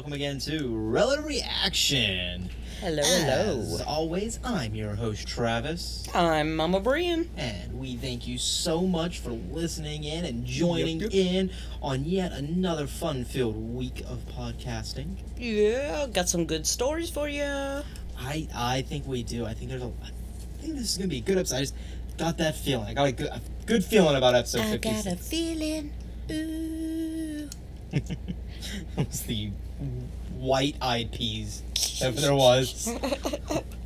right, welcome again to Relative Reaction. Hello, Hello. As hello. always, I'm your host, Travis, I'm Mama Brian. and we thank you so much for listening in and joining Yep, yep. in on yet another fun filled week of podcasting. Yeah, got some good stories for you. I I think we do. I think there's a. I think this is gonna be a good episode. I just got that feeling. I got a good, a good feeling about episode I 56. got a feeling. Ooh. it was the white eyed peas, if there was.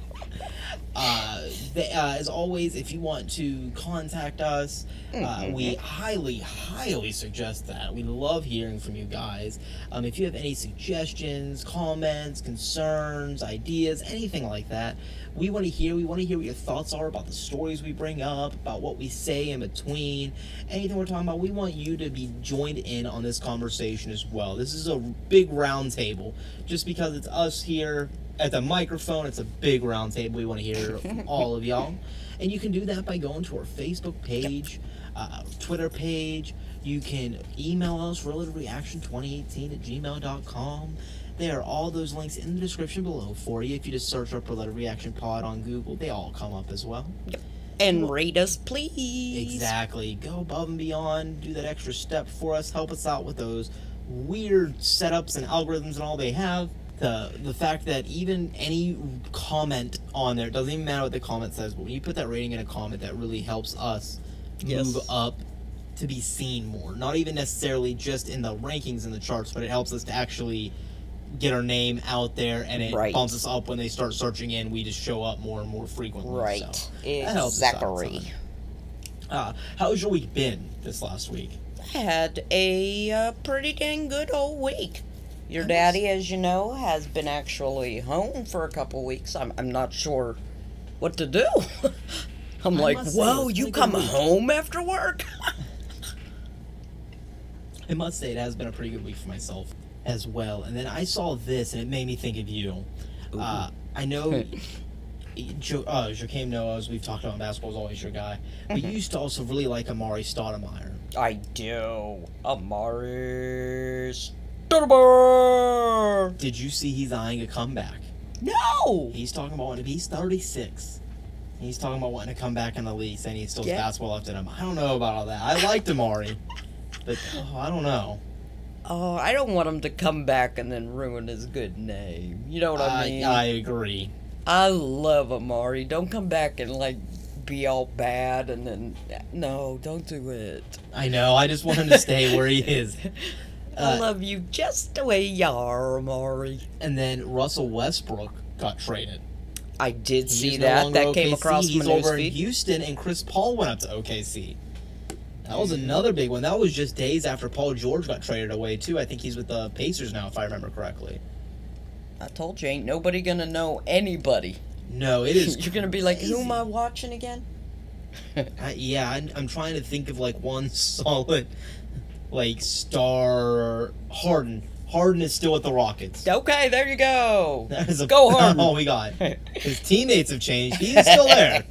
Uh, uh, as always, if you want to contact us, uh, we highly, highly suggest that. We love hearing from you guys. Um, if you have any suggestions, comments, concerns, ideas, anything like that, we want to hear. We want to hear what your thoughts are about the stories we bring up, about what we say in between, anything we're talking about. We want you to be joined in on this conversation as well. This is a big round table. Just because it's us here at the microphone, it's a big round table. We want to hear all of y'all. And you can do that by going to our Facebook page, uh, Twitter page. You can email us, relativereaction2018 at gmail.com. There are all those links in the description below for you. If you just search up Relative Reaction Pod on Google, they all come up as well. Yep. And rate us, please. Exactly. Go above and beyond. Do that extra step for us. Help us out with those weird setups and algorithms and all they have. The the fact that even any comment on there it doesn't even matter what the comment says, but when you put that rating in a comment, that really helps us Yes. move up to be seen more. Not even necessarily just in the rankings and the charts, but it helps us to actually get our name out there and it Right. bumps us up when they start searching in. We just show up more and more frequently. Right. So that helps us out a Exactly. Uh, how's your week been this last week? I had a uh, pretty dang good old week. Your daddy, as you know, has been actually home for a couple weeks. I'm, I'm not sure what to do. I'm I like, whoa, you been a good come home after work? I must say it has been a pretty good week for myself as well. And then I saw this and it made me think of you. Uh, I know jo- uh, Noah, as we've talked about in basketball, is always your guy. But you used to also really like Amar'e Stoudemire. I do. Amar'e Did you see he's eyeing a comeback? No. He's talking about wanting, he's 36. He's talking about wanting to come back in the league, saying he still has basketball left in him. I don't know about all that. I liked Amar'e, but oh, I don't know. Oh, I don't want him to come back and then ruin his good name. You know what I I, mean? I agree. I love Amar'e. Don't come back and like be all bad and then no, don't do it. I know. I just want him to stay where he is. I Uh, love you just the way you are, Amar'e. And then Russell Westbrook got traded. I did He's see no that. longer That came across He's my over in. Houston, and Chris Paul went up to OKC. That was another big one. That was just days after Paul George got traded away too. I think he's with the Pacers now, if I remember correctly. I told you, ain't nobody gonna know anybody. No, it is. You're gonna be like, who am I watching again? I, yeah, I'm, I'm trying to think of like one solid, like star. Harden. Harden is still at the Rockets. Okay, there you go. That is a, Go Harden. all we got. His teammates have changed. He's still there.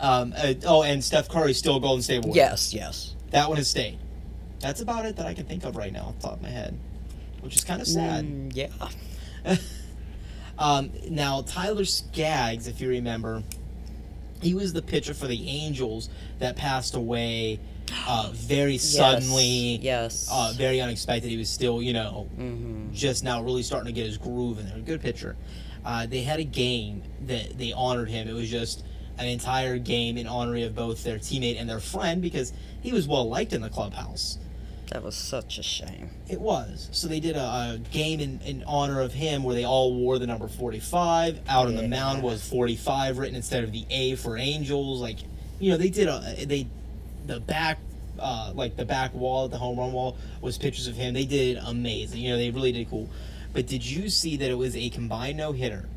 Um, uh, oh, and Steph Curry's still Golden State Warriors. yes, yes. That one has stayed. That's about it that I can think of right now off the top of my head, which is kind of sad. Mm, yeah. Um, now, Tyler Skaggs, if you remember, he was the pitcher for the Angels that passed away uh, very suddenly, Yes. uh, very unexpected. He was still, you know, mm-hmm. just now really starting to get his groove in there. Good pitcher. Uh, they had a game that they honored him. It was just an entire game in honor of both their teammate and their friend because he was well liked in the clubhouse. That was such a shame. It was. So they did a, a game in, in honor of him where they all wore the number 45. Out on the mound was 45 written instead of the A for Angels. Like, you know, they did a. They. The back. Uh, like the back wall, the home run wall, was pictures of him. They did amazing. You know, they really did cool. But did you see that it was a combined no hitter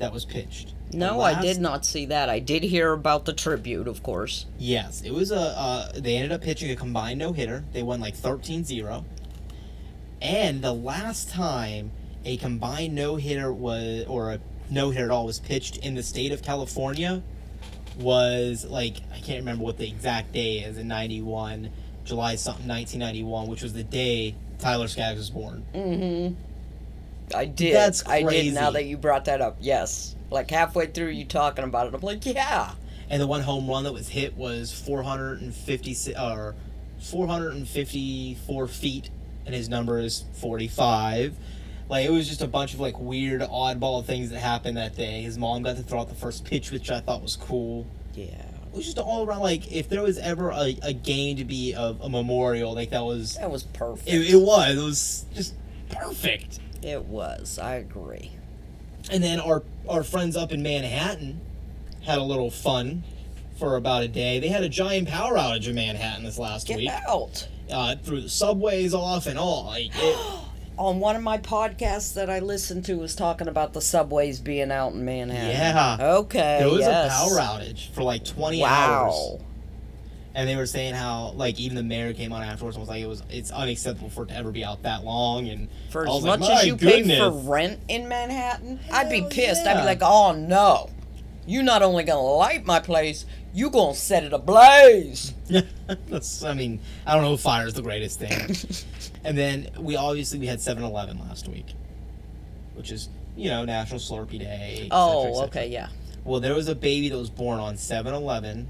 that was pitched? No, The I did not see that. I did hear about the tribute, of course. Yes, it was a. Uh, they ended up pitching a combined no hitter. They won like 13 0. And the last time a combined no hitter was, or a no hitter at all, was pitched in the state of California was like, I can't remember what the exact day is in 91. July something 1991, which was the day Tyler Skaggs was born. Mm-hmm. I did. That's I did. Now that you brought that up, yes. Like halfway through you talking about it, I'm like, yeah. And the one home run that was hit was 450 or 454 feet, and his number is 45. Like it was just a bunch of like weird, oddball things that happened that day. His mom got to throw out the first pitch, which I thought was cool. Yeah. It was just all around like if there was ever a, a game to be a, a memorial, like that was That was perfect. it, it was it was just perfect. It was. I agree. And then our our friends up in Manhattan had a little fun for about a day. They had a giant power outage in Manhattan this last Get week. out. Uh, threw the subways off and all. Like it, On one of my podcasts that I listened to was talking about the subways being out in Manhattan. Yeah. Okay. there was yes. a power outage for like twenty Wow. hours. And they were saying how like even the mayor came on afterwards and was like it was it's unacceptable for it to ever be out that long and For as was like, much as "My you pay for rent in Manhattan, I'd be Hell pissed. I'd be like, oh no. you're not only gonna light my place, you're gonna set it ablaze. That's, I mean, I don't know if fire is the greatest thing. and then we obviously we had 7-Eleven last week, which is you know National Slurpee Day. et cetera, oh, et Oh, cetera. okay, yeah. Well, there was a baby that was born on 7-Eleven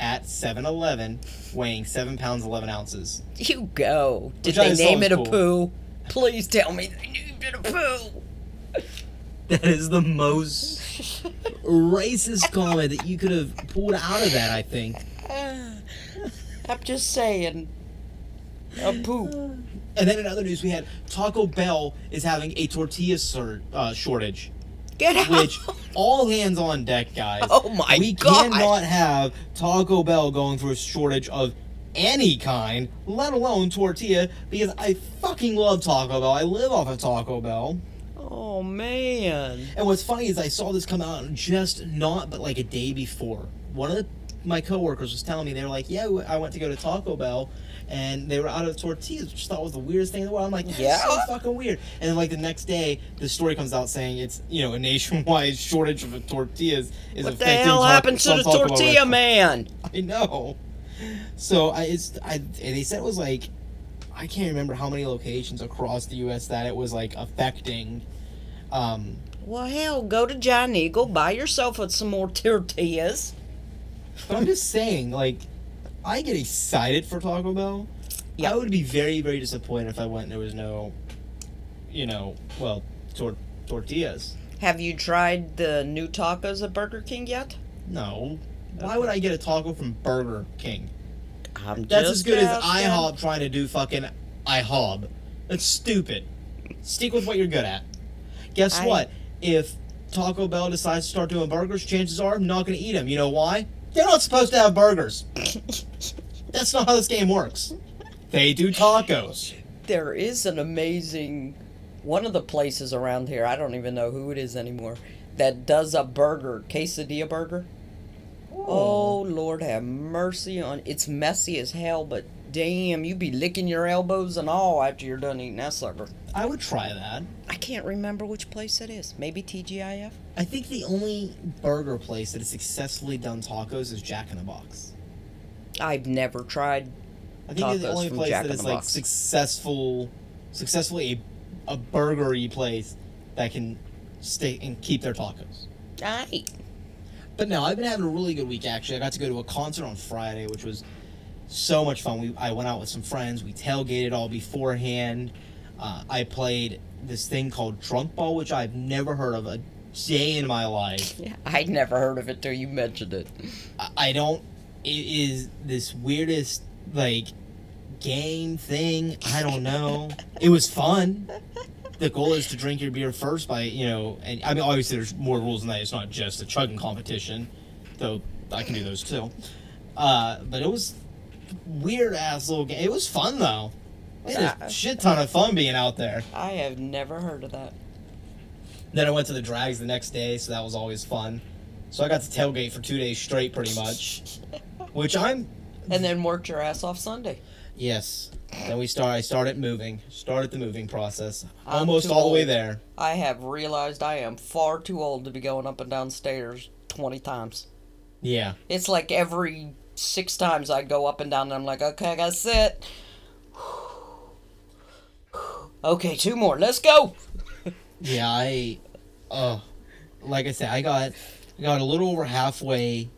at 7-Eleven, weighing seven pounds eleven ounces. You go. Did they name it a cool. poo? Please tell me they named it a poo. That is the most racist comment that you could have pulled out of that. I think. I'm just saying. A poo. And then in other news, we had Taco Bell is having a tortilla sur- uh, shortage. Get out. which all hands on deck, guys. Oh my we God. We cannot have Taco Bell going through a shortage of any kind, let alone tortilla, because I fucking love Taco Bell. I live off of Taco Bell. Oh man. And what's funny is I saw this come out just not but like a day before. One of the, my coworkers was telling me they were like, "Yeah, I went to go to Taco Bell." And they were out of tortillas, which I thought was the weirdest thing in the world. I'm like, yeah, so fucking weird. And then, like the next day, the story comes out saying it's you know a nationwide shortage of tortillas is What the hell happened to the tortilla man? I know. So I, it's I. and They said it was like, I can't remember how many locations across the U.S. that it was like affecting. Um, Well, hell, go to John Eagle, buy yourself some more tortillas. But I'm just saying, like, I get excited for Taco Bell. Yeah. I would be very, very disappointed if I went and there was no, you know, well, tor- tortillas. Have you tried the new tacos at Burger King yet? No. Why would I get a taco from Burger King? I'm That's as good as asking. IHOP trying to do fucking IHOB. That's stupid. Stick with what you're good at. Guess I- what? If Taco Bell decides to start doing burgers, chances are I'm not going to eat them. You know why? They're not supposed to have burgers. That's not how this game works. They do tacos. There is an amazing one of the places around here. I don't even know who it is anymore. That does a burger, quesadilla burger. Oh, oh Lord, have mercy on. It's messy as hell, but damn, you'd be licking your elbows and all after you're done eating that sucker. I would try that. I can't remember which place it is. Maybe TGIF. I think the only burger place that has successfully done tacos is Jack in the Box. I've never tried. I think it's the only place Jack that is like Box. successful, successfully a, a burgery place that can stay and keep their tacos. I But no, I've been having a really good week actually. I got to go to a concert on Friday, which was so much fun. We I went out with some friends. We tailgated all beforehand. Uh, I played this thing called Drunk Ball, which I've never heard of a day in my life. Yeah, I'd never heard of it till you mentioned it. I- I don't. It is this weirdest like game thing. I don't know. it was fun. The goal is to drink your beer first by you know, and I mean obviously there's more rules than that. It's not just a chugging competition, though I can do those too. Uh, but it was weird ass little game. It was fun though. We had Ah. a shit ton of fun being out there. I have never heard of that. Then I went to the drags the next day, so that was always fun. So I got to tailgate for two days straight, pretty much. Which I'm And then worked your ass off Sunday. Yes. Then we start. I started moving. Started the moving process. I'm Almost all the way there. I have realized I am far too old to be going up and down stairs 20 times. Yeah. It's like every six times I'd go up and down and I'm like, okay, I gotta sit. Okay, two more. Let's go. Yeah, I, uh, like I said, I got, I got a little over halfway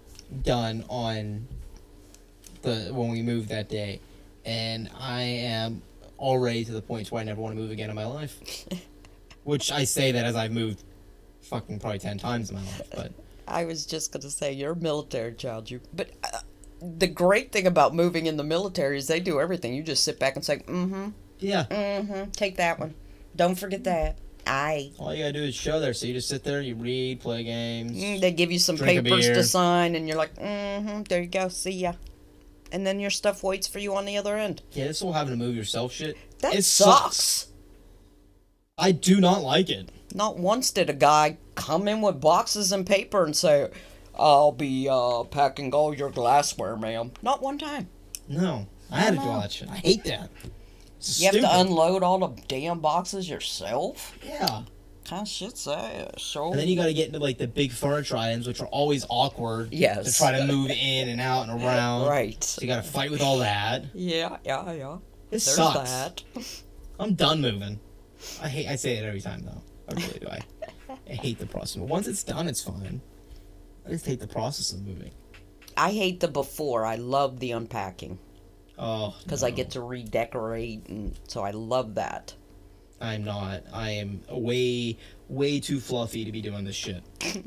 done on the when we moved that day, and I am already to the point where I never want to move again in my life. Which I say that as I've moved, fucking probably ten times in my life, but I was just gonna say you're a military child, you. But uh, the great thing about moving in the military is they do everything. You just sit back and say, mm-hmm, yeah, mm-hmm. Take that one. Don't forget that. Aye. all you gotta do is show there. So you just sit there, you read, play games. Mm, They give you some papers to sign, and you're like, mm-hmm. There you go. See ya. And then your stuff waits for you on the other end. Yeah, this whole having to move yourself shit. That it sucks. I do not like it. Not once did a guy come in with boxes and paper and say, "I'll be uh, packing all your glassware, ma'am." Not one time. No, I had to do know. that shit. I hate that. It's You have to unload all the damn boxes yourself. Yeah. Kind of shit's that? So. And then you got to get into like the big furniture items, which are always awkward. Yes. To try to move in and out and around. Right. So you got to fight with all that. Yeah, yeah, yeah. It There's sucks. that. I'm done moving. I hate. I say it every time though. I really do. I, I hate the process. But once it's done, it's fine. I just hate the process of moving. I hate the before. I love the unpacking Oh. because I get to redecorate, and so I love that. I'm not. I am way, way too fluffy to be doing this shit.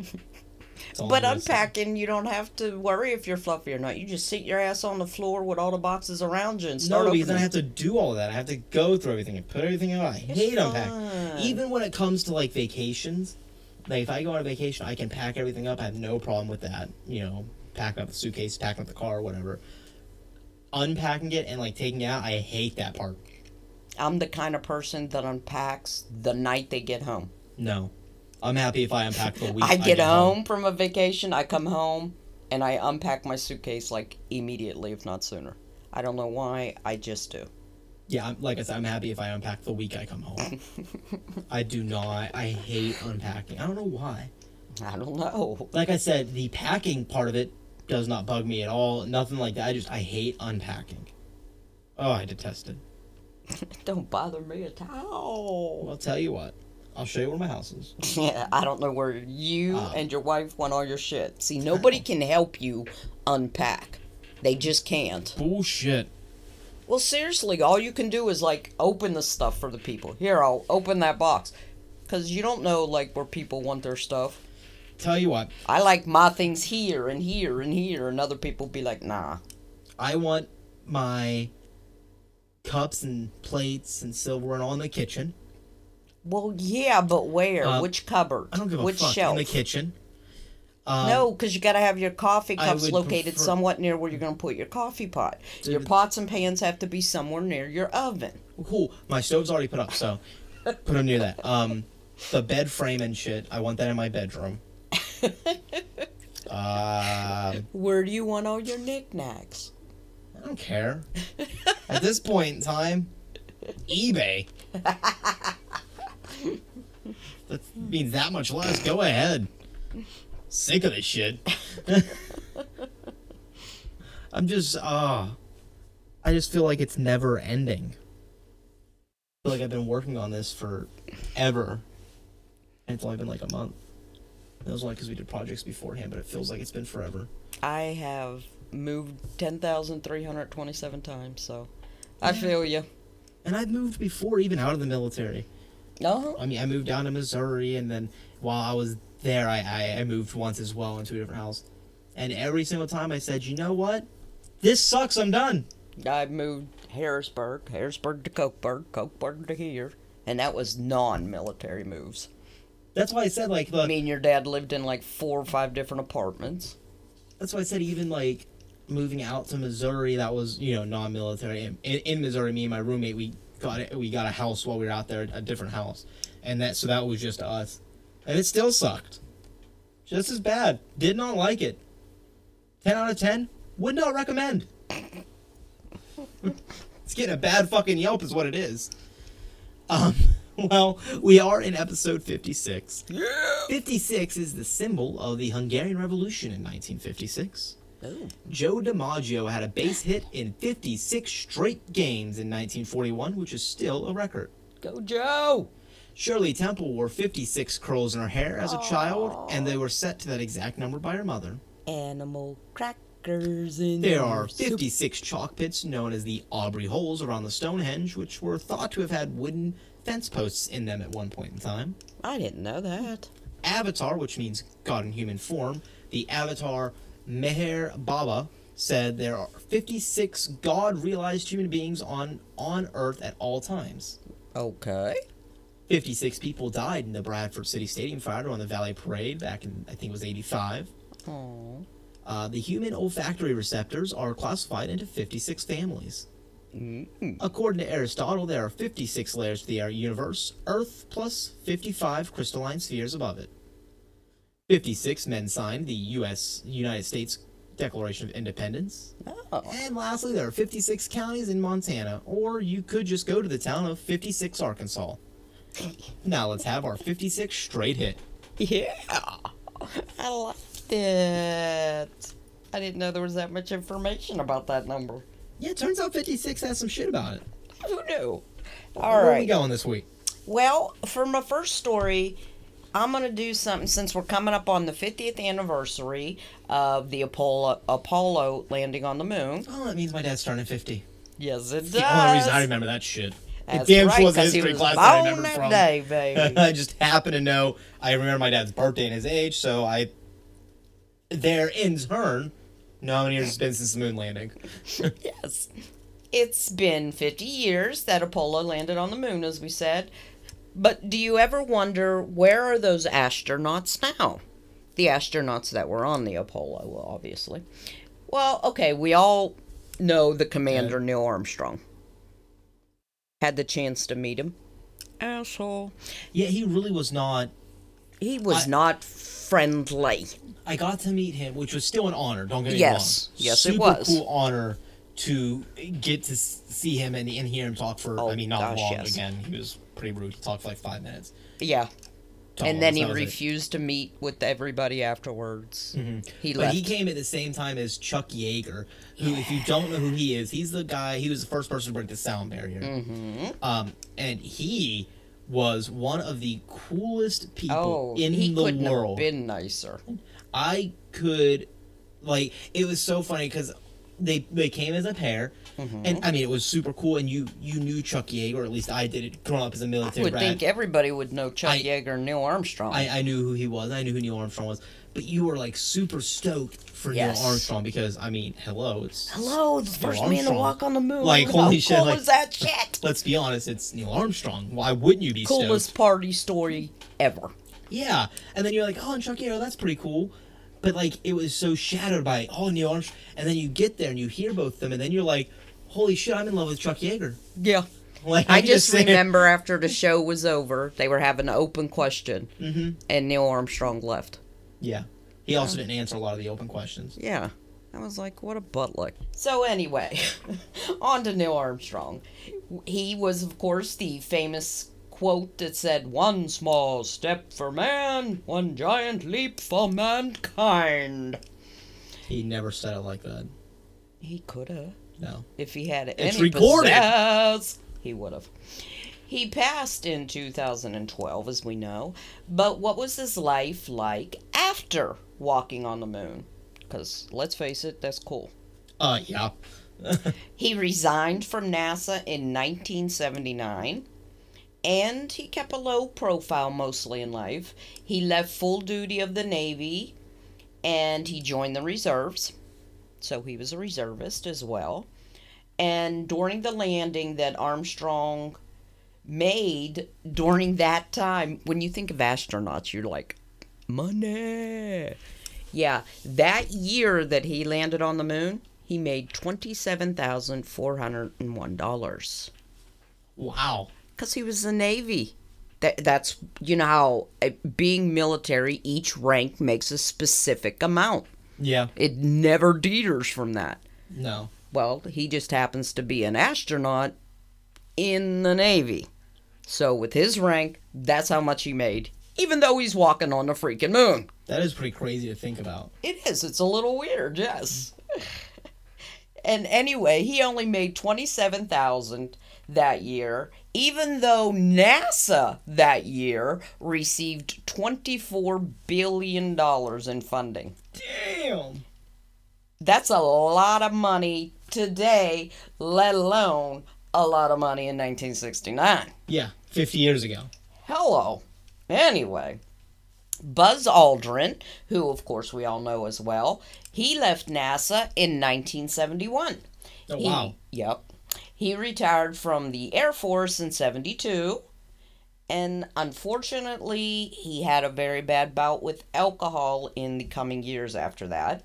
But I'm gonna say. unpacking, you don't have to worry if you're fluffy or not. You just sit your ass on the floor with all the boxes around you and start No, because I have to do all that. I have to go through everything and put everything out. I It's hate unpacking. Even when it comes to like vacations, like if I go on a vacation, I can pack everything up. I have no problem with that. You know, packing up the suitcase, packing up the car, whatever. Unpacking it and like taking it out, I hate that part. I'm the kind of person that unpacks the night they get home. No, I'm happy if I unpack the week. I get home from a vacation, I come home, and I unpack my suitcase like immediately, if not sooner. I don't know why, I just do. Yeah, I'm, like I said, I'm happy if I unpack the week I come home. I do not. I hate unpacking. I don't know why. I don't know. Like I said, the packing part of it does not bug me at all. Nothing like that. I just I hate unpacking. Oh, I detest it. Don't bother me at all. Well, I'll tell you what. I'll show you where my house is. Yeah, I don't know where you Oh. and your wife want all your shit. See, nobody can help you unpack. They just can't. Bullshit. Well, seriously, all you can do is like open the stuff for the people. Here, I'll open that box. Cuz you don't know like where people want their stuff. Tell you what. I like my things here and here and here and other people be like, "Nah." I want my cups and plates and silverware and all in the kitchen. Well, yeah, but where? Uh, Which cupboard? I don't give a Which fuck. shelf? In the kitchen. Um, no, because you got to have your coffee cups located prefer- somewhat near where you're going to put your coffee pot. Your pots and pans have to be somewhere near your oven. Cool. My stove's already put up, so put them near that. Um, the bed frame and shit. I want that in my bedroom. Um, Where do you want all your knickknacks? I don't care. At this point in time, eBay. that means that much less. Go ahead. Sick of this shit. I'm just, uh, I just feel like it's never ending. I feel like I've been working on this for ever. And it's only been like a month. It was only because we did projects beforehand, but it feels like it's been forever. I have moved 10,327 times, so I feel you. And I've moved before, even out of the military. Uh-huh. I mean, I moved down to Missouri, and then while I was there, I, I, I moved once as well into a different house. And every single time I said, you know what? This sucks, I'm done. I moved Harrisburg, Harrisburg to Cokeburg, Cokeburg to here, and that was non-military moves. That's why I said, like, the, Me and your dad lived in like four or five different apartments. that's why I said, even like moving out to Missouri, that was, you know, non military. In, in Missouri, me and my roommate, we got it, we got a house while we were out there, a different house. And that, so that was just us. And it still sucked. Just as bad. Did not like it. 10 out of 10. Would not recommend. it's getting a bad fucking Yelp, is what it is. Um, well, we are in episode 56. Yeah. 56 is the symbol of the Hungarian Revolution in 1956. Ooh. Joe DiMaggio had a base hit in 56 straight games in 1941, which is still a record. Go Joe! Shirley Temple wore 56 curls in her hair as a child, and they were set to that exact number by her mother. Animal crackers in There are soup. 56 chalk pits known as the Aubrey Holes around the Stonehenge, which were thought to have had wooden fence posts in them at one point in time. I didn't know that. Avatar, which means God in human form, the Avatar Meher Baba said there are 56 God realized human beings on, on Earth at all times. Okay. 56 people died in the Bradford City Stadium fire during the Valley Parade back in, I think it was 85. Aww. Uh, the human olfactory receptors are classified into 56 families. Mm. According to Aristotle, there are 56 layers to the universe, Earth plus 55 crystalline spheres above it. 56 men signed the U.S. United States Declaration of Independence. Oh. And lastly, there are 56 counties in Montana, or you could just go to the town of 56, Arkansas. Now let's have our 56 straight hit. Yeah. I liked it. I didn't know there was that much information about that number. Yeah, it turns out 56 has some shit about it. Who knew? All right. Where are we going this week? Well, for my first story, I'm going to do something since we're coming up on the 50th anniversary of the Apollo, Apollo landing on the moon. Oh, that means my dad's turning 50. Yes, it does. The only reason I remember that shit. That's Damn right, sure history class that I remember that from. day, baby. I just happen to know. I remember my dad's birthday and his age, so I. There in turn, know how many years it's been since the moon landing. yes. It's been 50 years that Apollo landed on the moon, as we said. But do you ever wonder where are those astronauts now? The astronauts that were on the Apollo, well, obviously. Well, okay, we all know the commander, Neil Armstrong. Had the chance to meet him. Asshole. Yeah, he really was not. He was I- not friendly. I got to meet him, which was still an honor. Don't get me Yes. wrong. Yes, yes, it was. A cool honor to get to see him and, and hear him talk for. Oh, I mean, not gosh, long. yes. Again, he was pretty rude. He talked for like five minutes. Yeah. Told and then he was it. refused to meet with everybody afterwards. He But he came at the same time as Chuck Yeager, who, if you don't know who he is, he's the guy. He was the first person to break the sound barrier. Mm-hmm. Um, and he was one of the coolest people Oh, in he the couldn't world. have been nicer. I could, like, it was so funny because they they came as a pair, Mm-hmm. and I mean it was super cool. And you you knew Chuck Yeager, or at least I did it growing up as a military I would brat. think everybody would know Chuck I- Yeager and Neil Armstrong. I, I knew who he was. I knew who Neil Armstrong was. But you were like super stoked for Yes. Neil Armstrong because I mean, hello, it's Hello, the first man to walk on the moon. Like, How holy shit, Cool like- is that shit? Let's be honest, it's Neil Armstrong. Why wouldn't you be stoked? Coolest stoked? party story ever. Yeah, and then you're like, oh, and Chuck Yeager, that's pretty cool. But like, it was so shadowed by oh Neil Armstrong, and then you get there and you hear both of them, and then you're like, holy shit, I'm in love with Chuck Yeager. Yeah. Like I I'm just remember after the show was over, they were having an open question, Mhm. and Neil Armstrong left. Yeah, he also didn't answer a lot of the open questions. Yeah. I was like, what a butt lick. So, anyway, on to Neil Armstrong. He was, of course, the famous quote that said, One small step for man, one giant leap for mankind. He never said it like that. He could have. No. If he had It's any recorded. pizzazz, he would have. He passed in 2012, as we know. But what was his life like after walking on the moon? Because, let's face it, that's cool. Uh, yeah. He resigned from NASA in 1979 and he kept a low profile mostly in life. He left full duty of the Navy and he joined the reserves. So he was a reservist as well. And during the landing that Armstrong made during that time, when you think of astronauts, you're like, money. Yeah, that year that he landed on the moon, he made $27,401 Wow. Because he was the Navy. That, that's, you know, how uh, being military, each rank makes a specific amount. Yeah. It never deters from that. No. Well, he just happens to be an astronaut in the Navy. So, with his rank, that's how much he made, even though he's walking on the freaking moon. That is pretty crazy to think about. It is. It's a little weird, yes. And anyway, he only made 27,000 that year, even though NASA that year received 24 billion dollars in funding. Damn. That's a lot of money today, let alone a lot of money in 1969. Yeah, 50 years ago. Hello. Anyway, Buzz Aldrin, who of course we all know as well, he left NASA in 1971. Oh, He- wow. Yep. He retired from the Air Force in 72. And unfortunately, he had a very bad bout with alcohol in the coming years after that.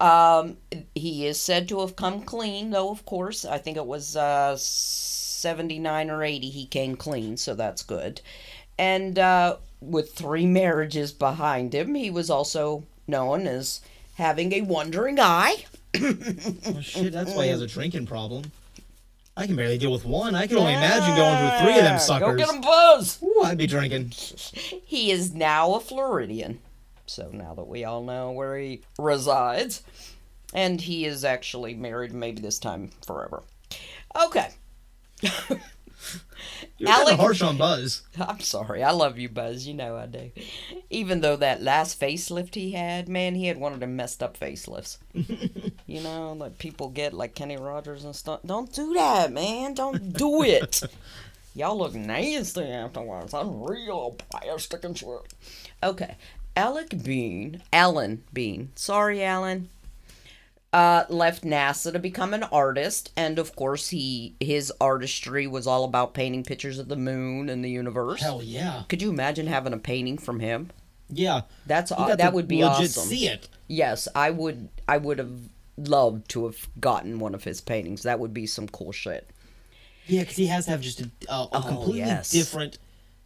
Um, he is said to have come clean, though, of course. I think it was uh, 79 or 80 he came clean, so that's good. And uh, with three marriages behind him, he was also known as having a wandering eye. Oh, shit, that's why he has a drinking problem. I can barely deal with one. I can only imagine going through three of them suckers. Go get him, Buzz! Ooh, I'd be drinking. He is now a Floridian. So now that we all know where he resides. And he is actually married, maybe this time forever. Okay. You're kind of harsh on Buzz. I'm sorry. I love you, Buzz. You know I do. Even though that last facelift he had, man, he had one of them messed up facelifts. you know, like people get like Kenny Rogers and stuff. Don't do that, man. Don't do it. Y'all look nasty afterwards. I'm real plastic and shit. Okay. Alec Bean, Alan Bean, sorry, Alan, uh, left NASA to become an artist, and of course, he his artistry was all about painting pictures of the moon and the universe. Hell yeah. Could you imagine having a painting from him? Yeah. That's aw- that would be awesome. see it. Yes, I would. I would have loved to have gotten one of his paintings. That would be some cool shit. Yeah, because he has to have just a, a, a Oh, completely yes. different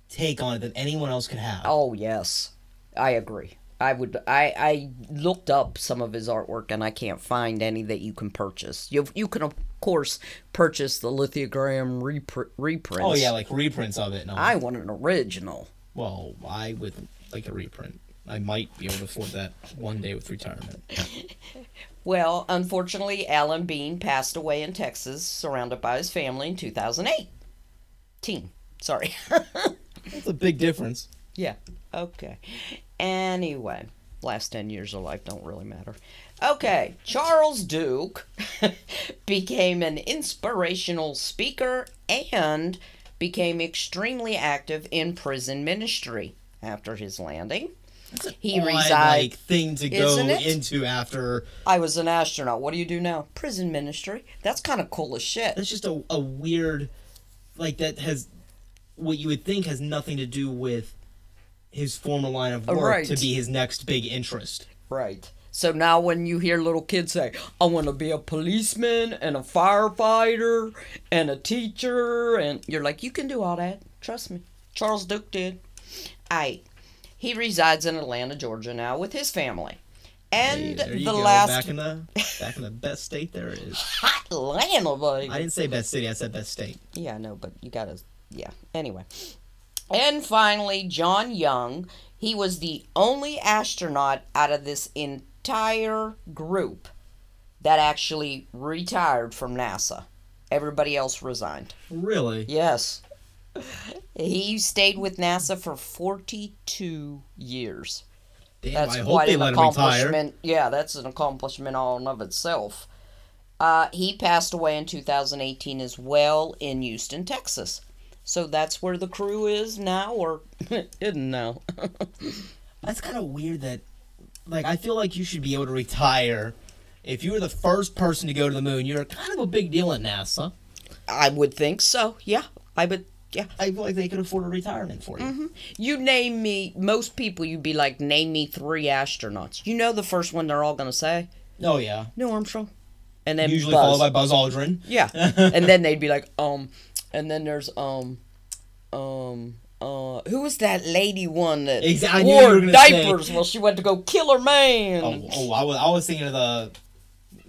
take on it than anyone else could have. Oh yes, I agree. I would. I I looked up some of his artwork and I can't find any that you can purchase. You you can of course purchase the lithogram repr- reprints. Oh, yeah, like reprints of it. No. I want an original. well, I would like a reprint. I might be able to afford that one day with retirement. Well, unfortunately, Alan Bean passed away in Texas, surrounded by his family in 2008. Teen. Sorry. That's a big difference. yeah. Okay. Anyway, last 10 years of life don't really matter. Okay. Charles Duke became an inspirational speaker and became extremely active in prison ministry after his landing. That's He Odd, resides. like thing to go into after. I was an astronaut. What do you do now? Prison ministry. That's kind of cool as shit. That's just a, a weird, like that has what you would think has nothing to do with his former line of work Right. to be his next big interest. Right. So now when you hear little kids say, I want to be a policeman and a firefighter and a teacher, and you're like, you can do all that. Trust me. Charles Duke did. I. He resides in Atlanta, Georgia now with his family. And Hey, the go, last back in the back in the best state there is. Atlanta, baby. I didn't say best city. I said best state. Yeah, I know, but you gotta. Yeah. Anyway. And finally, John Young. He was the only astronaut out of this entire group that actually retired from NASA. Everybody else resigned. Really? Yes. He stayed with NASA for 42 years. Damn, That's I quite they an let him retire. accomplishment. Yeah, that's an accomplishment all in of itself. Uh, he passed away in 2018 as well in Houston, Texas. So that's where the crew is now, or isn't now. That's kind of weird that, like, I feel like you should be able to retire. If you were the first person to go to the moon, you're kind of a big deal at NASA. I would think so. Yeah, I would. Yeah, I feel like they could afford a retirement for you. Mm-hmm. you name me. Most people, you'd be like, name me three astronauts. You know the first one they're all gonna say Oh yeah. Neil Armstrong, and then Usually Buzz. followed by Buzz Aldrin. Yeah. and then they'd be like, um, and then there's um, um, uh, who was that lady one that Exa- I knew you wore gonna say- diapers while she went to go kill her man? Oh, oh I, was, I was thinking of the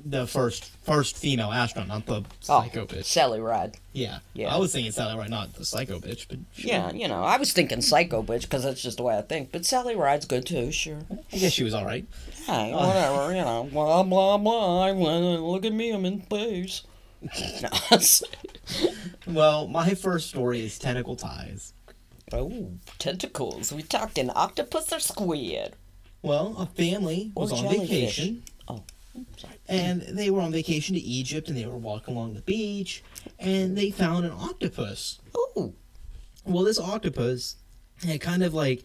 the first first female astronaut, not the Oh, psycho bitch. Sally Ride. Yeah, Yeah. I was thinking Sally Ride, not the psycho bitch, but sure. Yeah, you know, I was thinking Psycho Bitch because that's just the way I think. But Sally Ride's good too, sure. I guess she was all right. Hey, whatever, you know. Blah, blah, blah. I'm, uh, Look at me, I'm in space. Well, my first story is tentacle ties. oh, tentacles. We talking octopus or squid? Well, a family was Or on jellyfish. vacation. Oh, sorry. And they were on vacation to Egypt, and they were walking along the beach, and they found an octopus. Oh. Well, this octopus had kind of like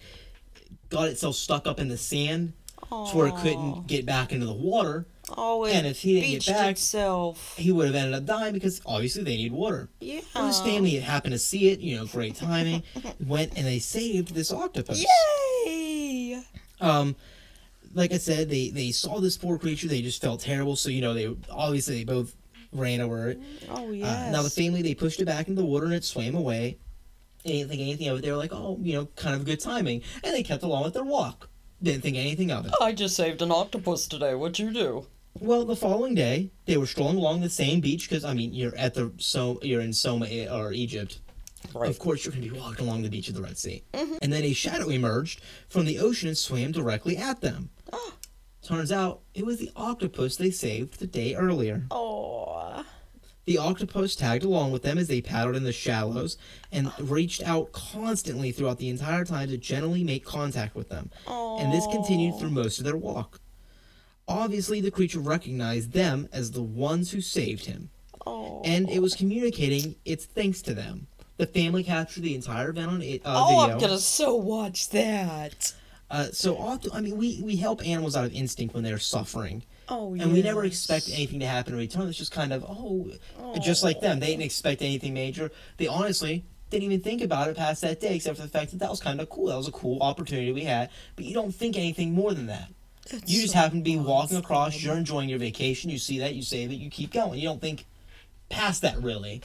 got itself stuck up in the sand, to where it couldn't get back into the water. Oh, it And if he didn't get back- itself. He would have ended up dying because obviously they need water. Yeah. Well, his family happened to see it, you know, great timing. went and they saved this octopus. Yay! Um, like I said, they they saw this poor creature. They just felt terrible. So you know, they obviously they both ran over it. Oh, Uh, yes. now the family they pushed it back into the water and it swam away. They didn't think anything of it. They were like, oh, you know, kind of good timing, and they kept along with their walk. Didn't think anything of it. I just saved an octopus today. What'd you do? Well, the following day, they were strolling along the same beach because I mean, you're at the so you're in Soma eh, or Egypt. Right. Of course, you're going to be walking along the beach of the Red Sea. Mhm. And then a shadow emerged from the ocean and swam directly at them. Turns out it was the octopus they saved the day earlier. Oh. The octopus tagged along with them as they paddled in the shallows and reached out constantly throughout the entire time to gently make contact with them. And this continued through most of their walk. Obviously, the creature recognized them as the ones who saved him, Oh. and it was communicating its thanks to them. The family captured the entire event on it, uh, Oh, video. I'm gonna so watch that. Uh, so often, I mean, we, we help animals out of instinct when they're suffering, Oh, and we never expect anything to happen in return. It's just kind of oh, just like them. They didn't expect anything major. They honestly didn't even think about it past that day, except for the fact that that was kind of cool. That was a cool opportunity we had. But you don't think anything more than that. you just so happen to be walking across. You're enjoying your vacation. You see that. You save it. You keep going. You don't think past that really.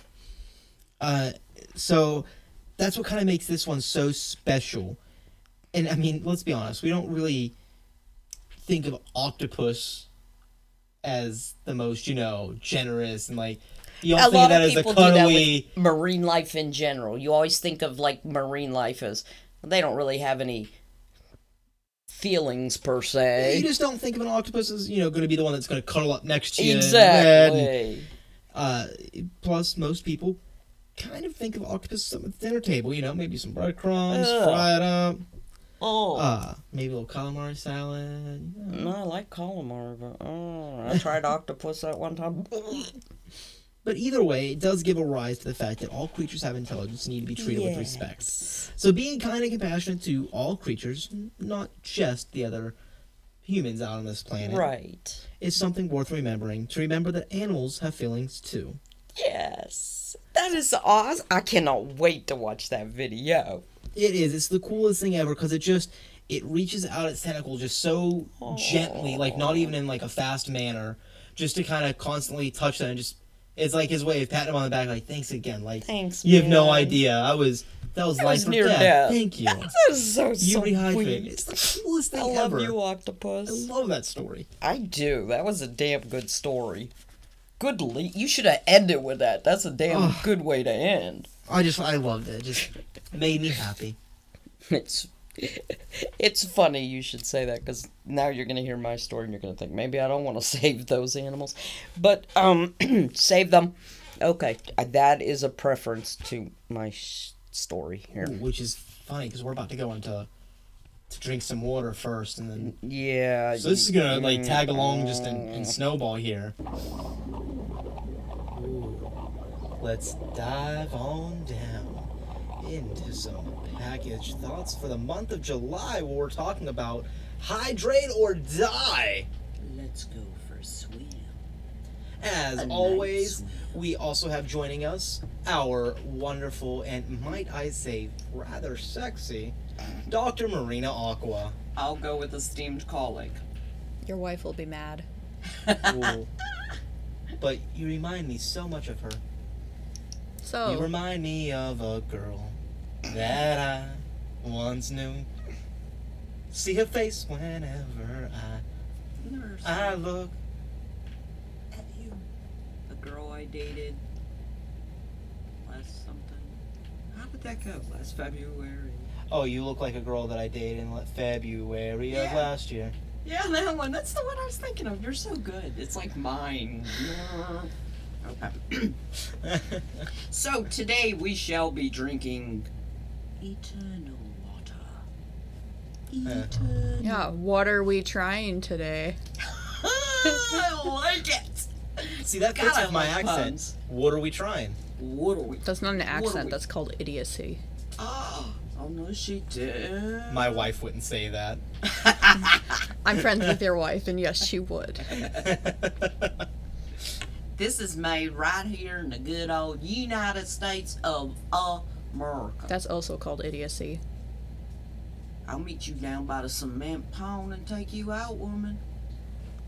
Uh, so that's what kind of makes this one so special. And I mean, let's be honest. We don't really think of octopus as the most, you know, generous and like you don't a think of that of as a cuddly. marine life in general. You always think of like marine life as they don't really have any feelings per se. You just don't think of an octopus as you know going to be the one that's going to cuddle up next to you. bed and- Exactly. Uh, plus, most people kind of think of octopus at the dinner table. You know, maybe some breadcrumbs, Ugh. fry it up. Oh. Uh, maybe a little calamari salad. know. no, I like calamari, but oh, I tried octopus at one time. But either way, it does give a rise to the fact that all creatures have intelligence and need to be treated with respect. So being kind and compassionate to all creatures, not just the other humans out on this planet, Right. is something worth remembering. To remember that animals have feelings too. Yes. That is awesome. I cannot wait to watch that video. It is. It's the coolest thing ever because it just it reaches out its tentacle just so gently, like not even in like a fast manner, just to kind of constantly touch them and just. It's like his way of patting him on the back, like thanks again. Like Thanks, you have no idea. I was that was That life was or near death. death. Thank you. That is so, You rehydrate. sweet. It's the coolest I love ever. you, octopus. I love that story. I do. That was a damn good story. Good le- You should have ended with that. That's a damn good way to end. I just I loved it. It just made me happy. It's it's funny you should say that because now you're gonna hear my story and you're gonna think maybe I don't want to save those animals, but um, save them. Okay, uh, that is a preference to my sh- story here. Which is funny because we're about to go into to drink some water first, and then Yeah. so this is gonna like mm, tag along just in, in snowball here. Ooh. Let's dive on down into some package thoughts for the month of July, where we're talking about hydrate or die. Let's go for a swim. As A nice always, swim. we also have joining us our wonderful and might I say rather sexy Dr. Marina Aqua. I'll go with esteemed steamed colleague. Your wife will be mad. Ooh. but you remind me so much of her. So, You remind me of a girl that I once knew. See her face whenever I Nurse. I look at you. The girl I dated last something. How did that go? Last February. Oh, you look like a girl that I dated in February of last year. Yeah, that one. That's the one I was thinking of. You're so good. It's like mine. Okay. so today we shall be drinking eternal water. Eternal. Yeah, what are we trying today? I like it. See, that God, fits with my like accent. puns. What are we trying? What are we? That's not an accent, that's called idiocy. Oh, oh no, she did. My wife wouldn't say that. I'm friends with your wife, and yes, she would. This is made right here in the good old United States of America. That's also called idiocy. I'll meet you down by the cement pond and take you out, woman.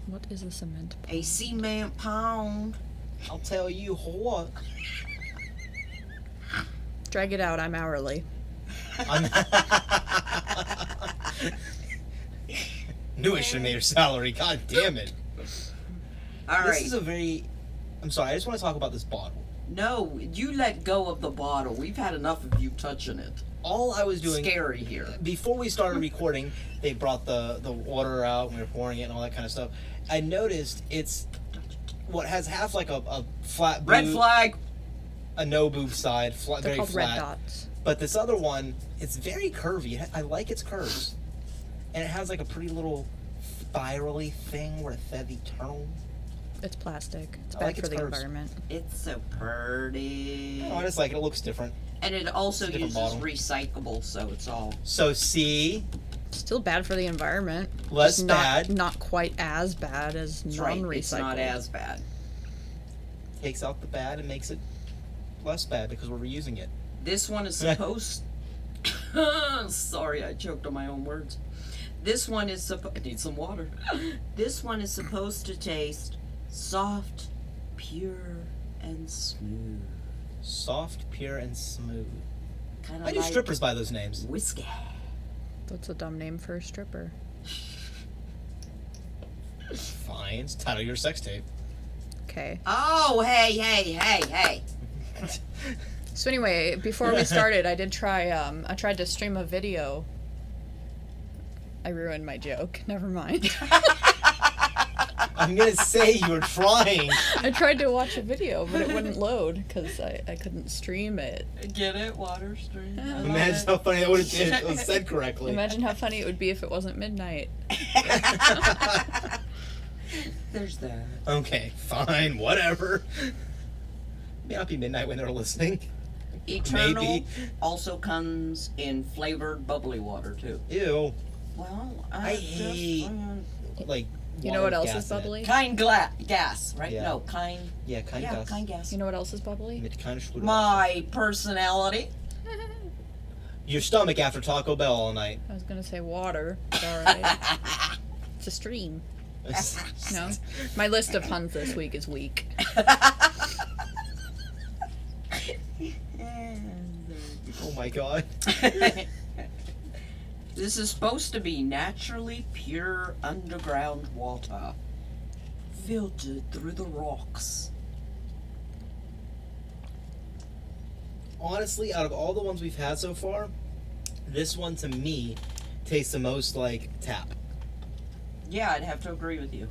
What is a cement? Pond? A cement pond. I'll tell you what. Drag it out, I'm hourly. I'm Knew I should have made her salary. God damn it. All right. This is a very. I'm sorry. I just want to talk about this bottle. No, you let go of the bottle. We've had enough of you touching it. All I was doing Scary here. before we started recording, they brought the the water out and we were pouring it and all that kind of stuff. I noticed it's what has half like a, a flat boob, Red flag. a no boob side, flat, They're very called flat. red dots. But this other one, it's very curvy. I like its curves, and it has like a pretty little spirally thing where it said eternal. It's plastic. It's I bad like for its the curves. environment. It's so pretty. Oh, I just like it. It looks different. And it also It's a different uses bottle. recyclable, so it's all. So see, Still bad for the environment. less Just not, bad. Not quite as bad as That's non-recycled. right. It's not as bad. Takes out the bad and makes it less bad because we're reusing it. This one is supposed. Sorry, I choked on my own words. This one is supposed. I need some water. This one is supposed to taste soft, pure, and smooth. Soft, pure, and smooth. Kind Why of do like strippers by those names? whiskey. That's a dumb name for a stripper. Fine. It's the title your sex tape. Okay. Oh, hey, hey, hey, hey. So anyway, before we started, I did try. Um, I tried to stream a video. I ruined my joke. Never mind. I'm gonna say you were trying. I tried to watch a video, but it wouldn't load because I, I couldn't stream it. Get it? Water stream. Uh, I love Imagine it. how funny that would have been if it was said correctly. Imagine how funny it would be if it wasn't midnight. There's that. okay, fine, whatever. May not be midnight when they're listening. Eternal Maybe. also comes in flavored bubbly water too. Ew. Well, I I, just hate- found- Like. You know what else is in it. bubbly? kind gla- gas, right? Yeah. No, kind. Yeah, kind yeah, gas. kind gas. You know what else is bubbly? Mit kind My personality. Your stomach after Taco Bell all night. I was gonna say water. but All right. It's a stream. No. My list of puns this week is weak. Oh my god. This is supposed to be naturally pure underground water, filtered through the rocks. Honestly, out of all the ones we've had so far, this one to me tastes the most like tap. Yeah, I'd have to agree with you.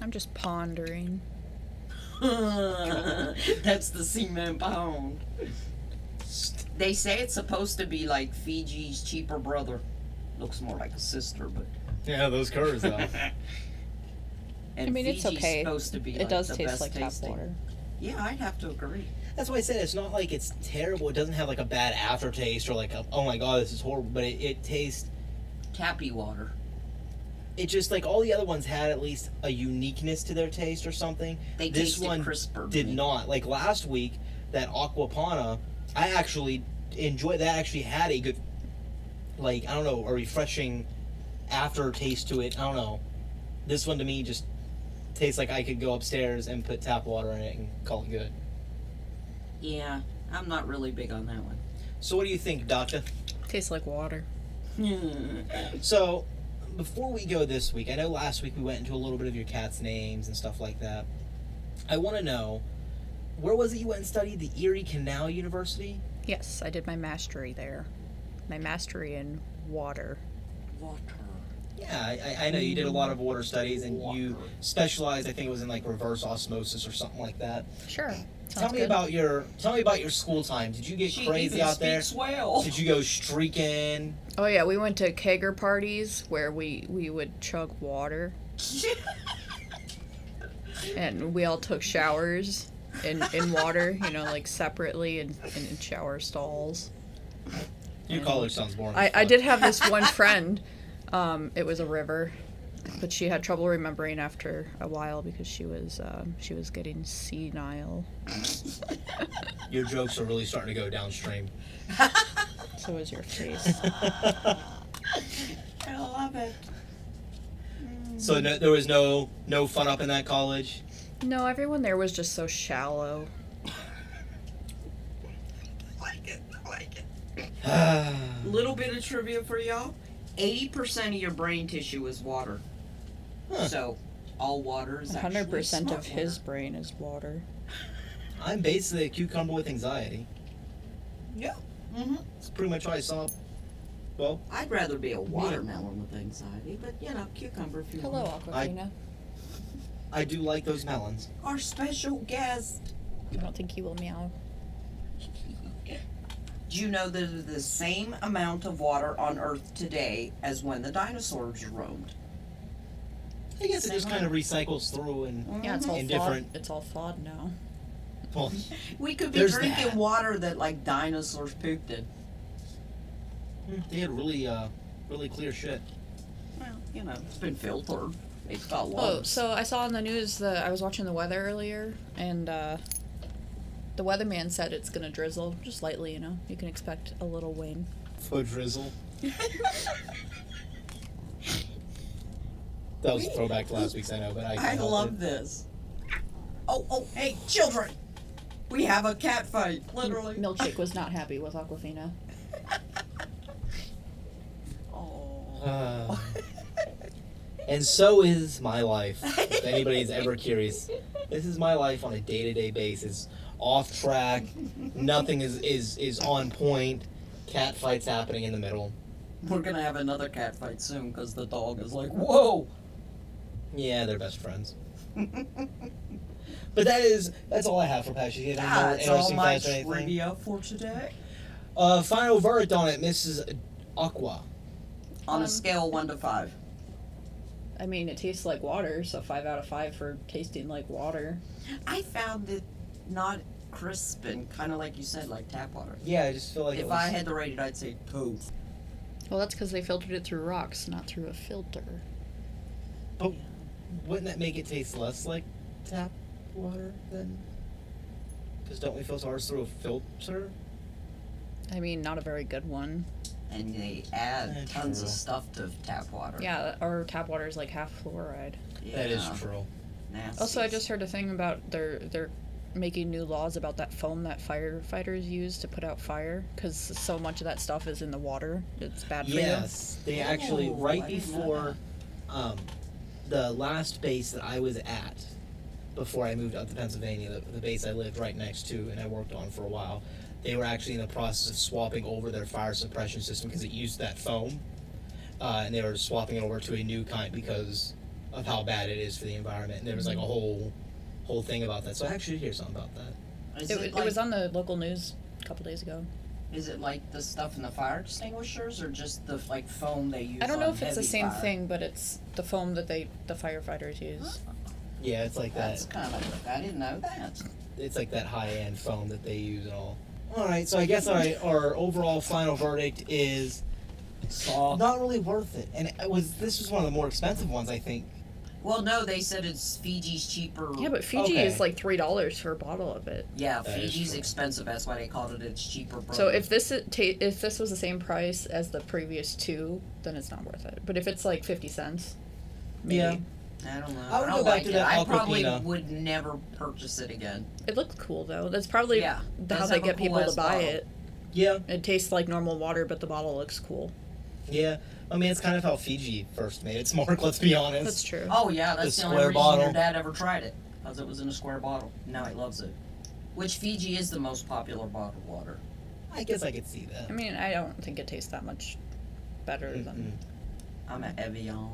I'm just pondering. That's the cement pound. They say it's supposed to be like Fiji's cheaper brother. Looks more like a sister, but. Yeah, those curves though. And I mean, it's Fiji's okay. supposed to be It like does the taste best like tap water. Yeah, I'd have to agree. That's why I said it's not like it's terrible. It doesn't have like a bad aftertaste or like a, oh my god this is horrible. But it, it tastes. Tappy water. It just like all the other ones had at least a uniqueness to their taste or something. They this one crisper. did me. not. Like last week, that Acqua Panna, I actually enjoyed. That actually had a good, like I don't know, a refreshing aftertaste to it. I don't know. This one to me just tastes like I could go upstairs and put tap water in it and call it good. Yeah, I'm not really big on that one. So what do you think, Doctor? Tastes like water. So, before we go this week, I know last week we went into a little bit of your cat's names and stuff like that. I want to know where was it you went and studied? The Erie Canal University. Yes, I did my mastery there. My mastery in water. Water. Yeah, I, I- I know you did a lot of water studies, and you specialized. I think it was in like reverse osmosis or something like that. Sure. tell me good. about your tell me about your school time. Did you get She crazy even out there? speaks well. Did you go streaking? Oh yeah, we went to kegger parties where we we would chug water, and we all took showers in in water. You know, like separately in, in shower stalls. Your And college sounds boring. I, I did have this one friend. Um, it was a river, but she had trouble remembering after a while because she was um, she was getting senile. Your jokes are really starting to go downstream. So was your face. I love it. So no, there was no no fun up in that college. No, everyone there was just so shallow. like it. Like it. Little bit of trivia for y'all. 80% of your brain tissue is water. Huh. So, all water is hundred percent smart of his water. brain is water. I'm basically a cucumber with anxiety. Yeah. Mm-hmm. It's pretty much how I saw. Well, I'd rather be a watermelon with anxiety, but you know, cucumber if you Hello, want. Aquafina. I do like those melons. Our special guest. I don't think he will meow. Do you know that there's the same amount of water on Earth today as when the dinosaurs roamed? I guess it just kind of recycles through and Yeah, it's all And thawed. different- It's all thawed now. well, We could be There's drinking that. water that like dinosaurs pooped in. they had really uh really clear shit. Well, you know, it's been filtered. It's got Oh, so I saw on the news that I was watching the weather earlier, and uh, the weatherman said it's gonna drizzle just lightly. You know, you can expect a little rain. For drizzle. That was a throwback to last week's, I know, but I. I love it. this. Oh, oh, hey, children! We have a cat fight, literally. Milkshake was not happy with Aquafina. Oh. Uh, and so is my life. If anybody's ever curious, this is my life on a day-to-day basis. Off track, nothing is is is on point. Cat fights happening in the middle. We're gonna have another cat fight soon because the dog is like, whoa! Yeah, they're best friends. But that is that's all I have for Patch. You have That's all my trivia for today. Uh, final verdict on it, Mrs. Aqua. On Um, a scale one to five. I mean, it tastes like water, so five out of five for tasting like water. I found it not crisp and kind of like you said, like tap water. Yeah, I just feel like it if was, I had to rate it, I'd say two. Well, that's because they filtered it through rocks, not through a filter. But wouldn't that make it taste less like tap water then? Because don't we filter ours through a filter? I mean, not a very good one. And they add That's tons of stuff to tap water. Yeah, our tap water is like half fluoride. That is true. nasty. Also, I just heard a thing about they're they're making new laws about that foam that firefighters use to put out fire because so much of that stuff is in the water. It's bad for Yes, they actually Oh, right I before um, the last base that I was at before I moved up to Pennsylvania, the, the base I lived right next to and I worked on for a while. They were actually in the process of swapping over their fire suppression system because it used that foam, uh, and they were swapping it over to a new kind because of how bad it is for the environment. And there was like a whole whole thing about that. So I actually hear something about that. it, It, like, it was on the local news a couple days ago. Is it like the stuff in the fire extinguishers, or just the like foam they use? I don't know on if it's the same fire? thing, but it's the foam that they the firefighters use. Yeah, it's like that. That's kind of. I didn't know that. it's like that high end foam that they use and all. All right, so I guess our our overall final verdict is not really worth it, and it was this was one of the more expensive ones I think. Well, no, they said it's Fiji's cheaper. Yeah, but Fiji Okay. is like three dollars for a bottle of it. Yeah, That is Fiji's true. expensive. That's why they called it its cheaper. Brother. So if this is ta- if this was the same price as the previous two, then it's not worth it. But if it's like fifty cents, maybe. Yeah. I don't know. I would don't go back like to it. that I probably Aquafina. would never purchase it again. It looks cool though. That's probably Yeah, th- does how they have a get people to cool-ass buy bottle. it. Yeah, It tastes like normal water, but the bottle looks cool. yeah. I mean, it's kind of how Fiji first made its mark. Let's be honest. That's true. Oh yeah, that's The the, only square reason bottle. your dad ever tried it, because it was in a square bottle. Now he loves it. Which Fiji is the most popular bottled water. I guess I could see that. I mean, I don't think it tastes that much better than. I'm at Evian.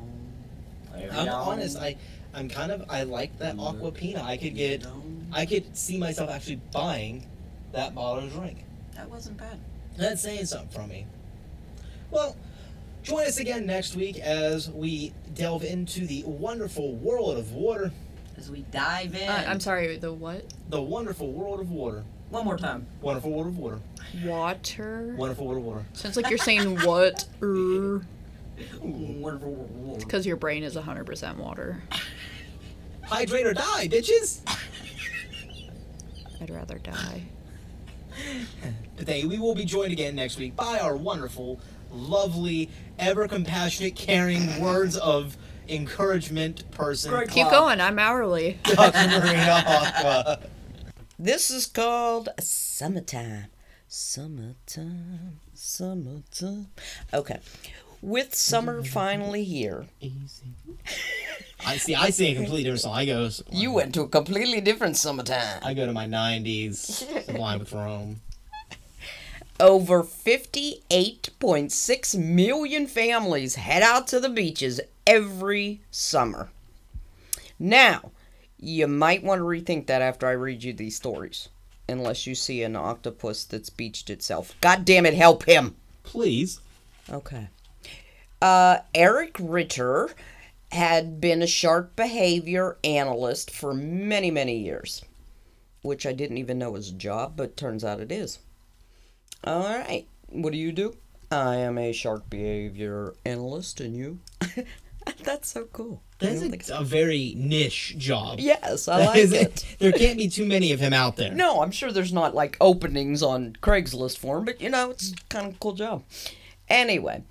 I'm honest. I, I'm kind of. I like that Acqua Panna. I could get. I could see myself actually buying that bottle of drink. That wasn't bad. That's saying something from me. Well, join us again next week as we delve into the wonderful world of water. As we dive in. Uh, I'm sorry, the what? The wonderful world of water. One more time. Wonderful world of water. Water? Wonderful world of water. Sounds like you're saying what? Because Wonderful world. your brain is 100% water. Hydrate or die, bitches. I'd rather die. But thank. We will be joined again next week by our wonderful, lovely, ever compassionate, caring words of encouragement person. Greg Keep Wow. going, I'm hourly. Dr. Marina Aqua. This is called Summertime. Summertime. Summertime. Okay. With summer finally here, Easy. I see. I see a completely different song. I go. you went to a completely different summertime. I go to my '90s Sublime with Rome. Over 58.6 million families head out to the beaches every summer. Now, you might want to rethink that after I read you these stories. Unless you see an octopus that's beached itself. God damn it, help him! Please. Okay. Uh, Eric Ritter had been a shark behavior analyst for many, many years, which I didn't even know was a job, but turns out it is. All right. What do you do? I am a shark behavior analyst, and you? That's so cool. That's don't so. a, a very niche job. Yes, I like it. There can't be too many of him out there. No, I'm sure there's not like openings on Craigslist for him, but you know, it's kind of a cool job. Anyway,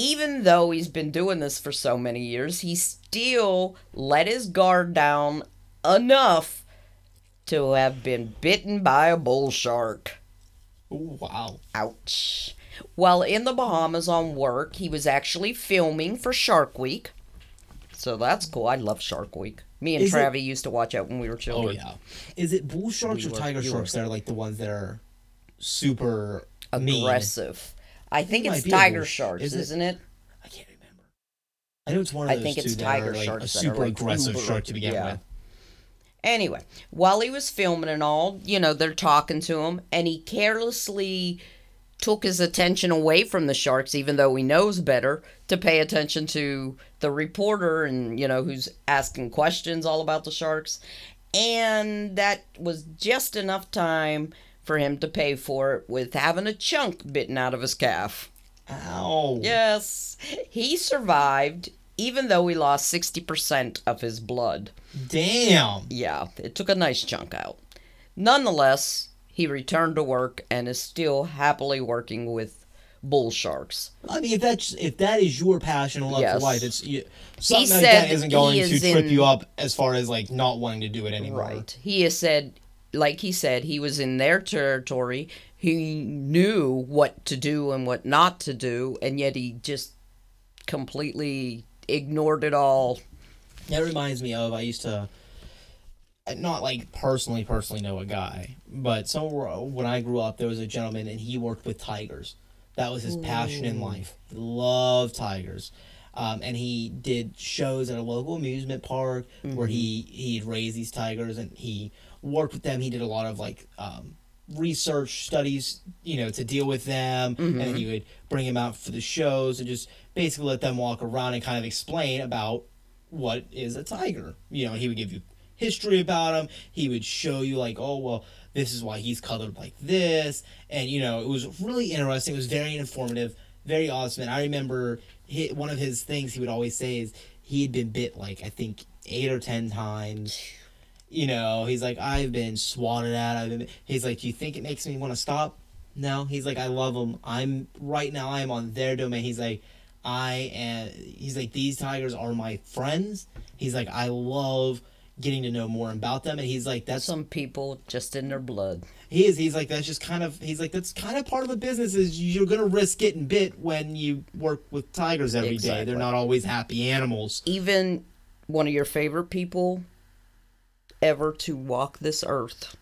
even though he's been doing this for so many years, he still let his guard down enough to have been bitten by a bull shark. Ooh, wow. Ouch. While in the Bahamas on work, he was actually filming for Shark Week. So that's cool. I love Shark Week. Me and Is it- Travi used to watch it when we were oh, children. Oh yeah. Is it bull sharks We or were- tiger sharks that are like the ones that are super mean? I think It it's might be a tiger sharks, is isn't it? I can't remember. I know it's one of I those think it's that tiger are, like, sharks a super like, aggressive uber- shark to begin yeah. with. Anyway, while he was filming and all, you know, they're talking to him, and he carelessly took his attention away from the sharks, even though he knows better, to pay attention to the reporter and, you know, who's asking questions all about the sharks. And that was just enough time for him to pay for it with having a chunk bitten out of his calf. Ow. Yes, he survived, even though he lost 60% of his blood. Damn. Yeah, it took a nice chunk out. Nonetheless, he returned to work and is still happily working with bull sharks. I mean, if that's if that is your passion and love Yes. for life, it's you, something like that isn't he going to trip in- you up as far as like not wanting to do it anymore. Right. He has said, like he said, he was in their territory. He knew what to do and what not to do, and yet he just completely ignored it all. That reminds me of I used to not like personally personally know a guy, but somewhere when I grew up there was a gentleman and he worked with tigers. That was his passion in life. He loved tigers. Um, and he did shows at a local amusement park where he he'd raise these tigers and he worked with them. He did a lot of like um, research studies, you know, to deal with them, and then he would bring them out for the shows and just basically let them walk around and kind of explain about what is a tiger. You know, he would give you history about him. He would show you like, oh well, this is why he's colored like this, and you know, it was really interesting. It was very informative, very awesome. And I remember hi one of his things he would always say is he had been bit like I think eight or ten times. You know, he's like, I've been swatted at. I've been. He's like, do you think it makes me want to stop? No. He's like, I love them. I'm right now. I am on their domain. He's like, I am. He's like, these tigers are my friends. He's like, I love getting to know more about them. And he's like, that's Some people just in their blood. he is. He's like, that's just kind of. He's like, that's kind of part of the business. Is you're gonna risk getting bit when you work with tigers every day. Exactly. They're not always happy animals. Even one of your favorite people ever to walk this earth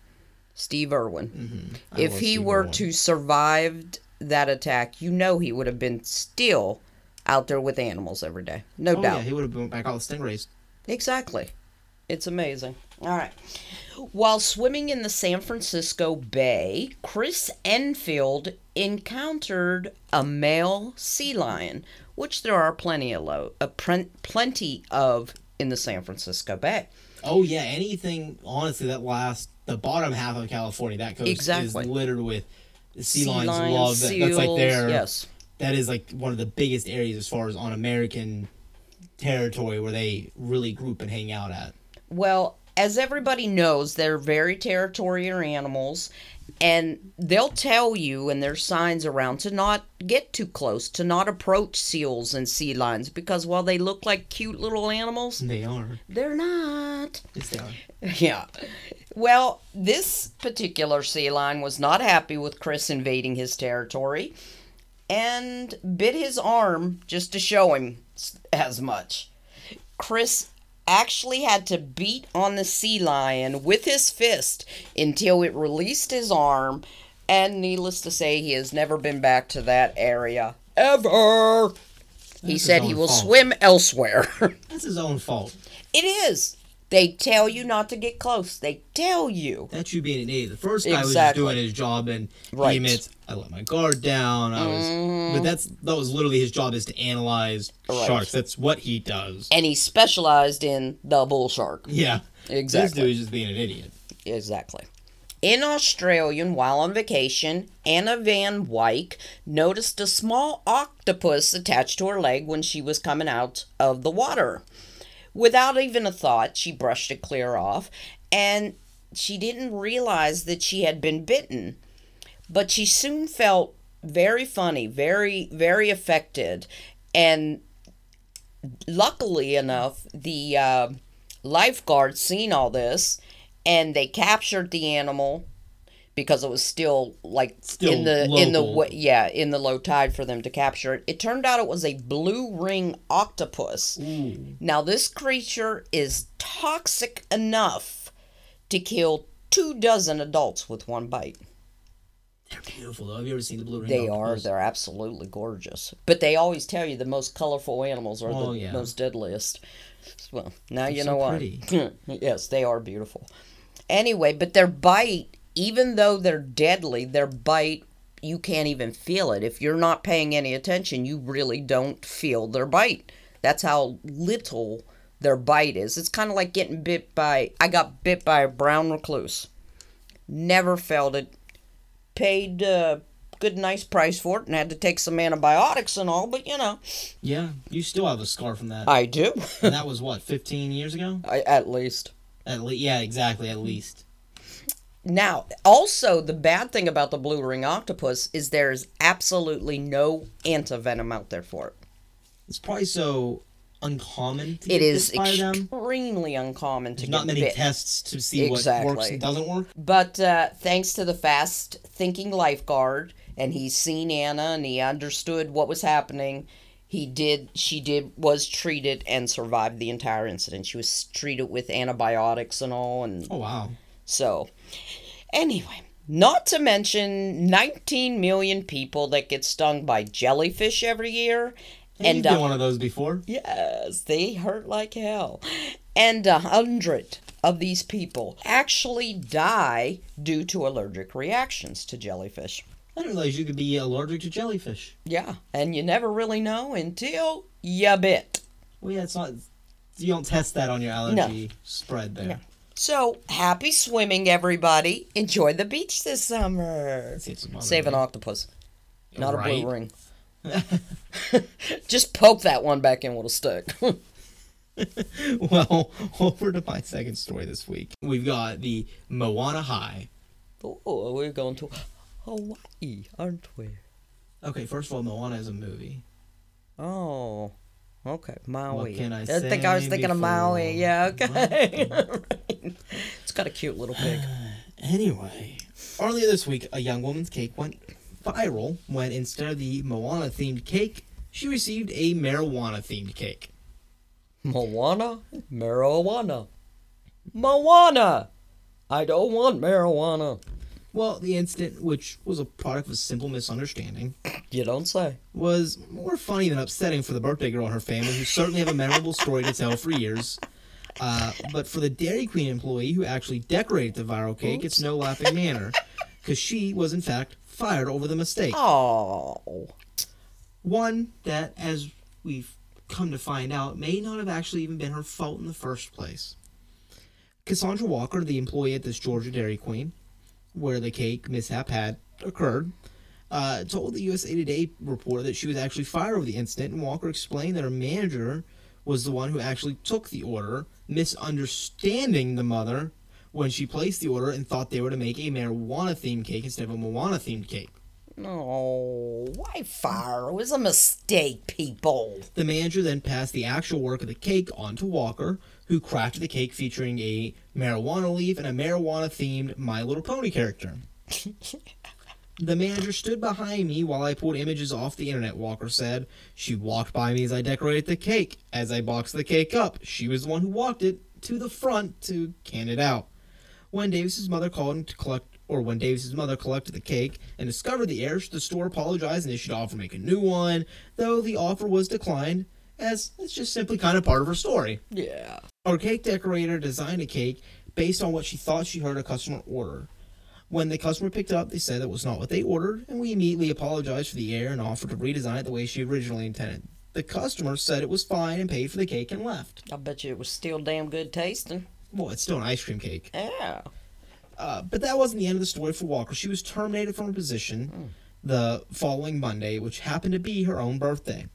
Steve Irwin. Mm-hmm. If he Steve were Irwin. to survived that attack, you know he would have been still out there with animals every day. No oh doubt. yeah, he would have been back all the stingrays. Exactly. It's amazing. All right. While swimming in the San Francisco Bay, Chris Enfield encountered a male sea lion, which there are plenty of lo- uh, plenty of in the San Francisco Bay. Oh yeah, anything honestly that last the bottom half of California, that coast Exactly. is littered with sea, Sea lions. lions, love that. That's like seals, their yes. that is like one of the biggest areas as far as on American territory where they really group and hang out at. Well, as everybody knows, they're very territorial animals, and they'll tell you, and there's signs around to not get too close, to not approach seals and sea lions, because while they look like cute little animals, They are. they're not. Yes, they are. Yeah. Well, this particular sea lion was not happy with Chris invading his territory and bit his arm just to show him as much. Chris actually had to beat on the sea lion with his fist until it released his arm, and needless to say, he has never been back to that area ever. He said he will fault. swim elsewhere. That's his own fault. It is. They tell you not to get close. They tell you. That's you being an idiot. The first guy was just doing his job, and Right. he admits I let my guard down. I was, mm-hmm. but that's that was literally his job is to analyze Right. sharks. That's what he does. And he specialized in the bull shark. Yeah, This Exactly. dude is just being an idiot. Exactly. In Australian, while on vacation, Anna Van Wyck noticed a small octopus attached to her leg when she was coming out of the water. Without even a thought, she brushed it clear off, and she didn't realize that she had been bitten. But she soon felt very funny, very, very affected, and luckily enough, the uh, lifeguard seen all this, and they captured the animal because it was still like Still in the in the local. yeah in the low tide for them to capture it. It turned out it was a blue ring octopus. Now this creature is toxic enough to kill two dozen adults with one bite. They're beautiful though. Have you ever seen the blue ring? They are. They're absolutely gorgeous. But they always tell you the most colorful animals are Oh, the yeah. most deadliest. Well, now you know what. pretty. yes, they are beautiful. Anyway, but their bite, even though they're deadly, their bite, you can't even feel it. If you're not paying any attention, you really don't feel their bite. That's how little their bite is. It's kind of like getting bit by. I got bit by a brown recluse. Never felt it paid a good nice price for it and had to take some antibiotics and all but you know Yeah, you still have a scar from that. i do and that was what, 15 years ago? I, at least At least, yeah, exactly. At least. Now also the bad thing about the blue ring octopus is there's absolutely no antivenom out there for it It's probably so uncommon to it get is by them. extremely uncommon to There's get not many bit. tests to see what works and doesn't work. But uh, thanks to the fast thinking lifeguard, and he's seen Anna and he understood what was happening. He did, she did, was treated and survived the entire incident. She was treated with antibiotics and all, and Oh wow. so, anyway, not to mention 19 million people that get stung by jellyfish every year. And And you've uh, one of those before. Yes, they hurt like hell. And a hundred of these people actually die due to allergic reactions to jellyfish. I didn't realize you could be allergic to jellyfish. Yeah, and you never really know until you bit. Well, yeah, it's not. You don't test that on your allergy spread there. So, happy swimming, everybody. Enjoy the beach this summer. Let's get some other Save an octopus, not a blue ring. Just poke that one back in with a stick. well, over to my second story this week. We've got the Moana High. oh, we're going to Hawaii, aren't we? Okay, first of all, Moana is a movie. Oh, okay, Maui. What can I think I was say thinking of Maui. Yeah, okay. it's got a cute little pig. Anyway, earlier this week, a young woman's cake went viral when instead of the Moana themed cake, she received a marijuana themed cake. Moana, marijuana, Moana. I don't want marijuana. Well, the incident, which was a product of a simple misunderstanding, You don't say. was more funny than upsetting for the birthday girl and her family, who certainly have a memorable story to tell for years. Uh, but for the Dairy Queen employee who actually decorated the viral cake, it's no laughing matter, because she was in fact fired over the mistake. Oh. One that, as we've come to find out, may not have actually even been her fault in the first place. Cassandra Walker, the employee at this Georgia Dairy Queen, where the cake mishap had occurred, uh, told the USA Today reporter that she was actually fired over the incident, and Walker explained that her manager was the one who actually took the order, misunderstanding the mother when she placed the order and thought they were to make a marijuana themed cake instead of a Moana themed cake. No. Why fire? It was a mistake, people. The manager then passed the actual work of the cake on to Walker, who crafted the cake featuring a marijuana leaf and a marijuana themed My Little Pony character. the manager stood behind me while I pulled images off the internet, Walker said. She walked by me as I decorated the cake. As I boxed the cake up, she was the one who walked it to the front to can it out. When Davis's mother called him to collect or when Davis's mother collected the cake and discovered the error, the store apologized and issued an offer to make a new one, though the offer was declined, as it's just simply kind of part of her story. Yeah. Our cake decorator designed a cake based on what she thought she heard a customer order. When the customer picked it up, they said that was not what they ordered, and we immediately apologized for the error and offered to redesign it the way she originally intended. The customer said it was fine and paid for the cake and left. I bet you it was still damn good tasting. Well, it's still an ice cream cake. Yeah. Uh, but that wasn't the end of the story for Walker. She was terminated from her position the following Monday, which happened to be her own birthday.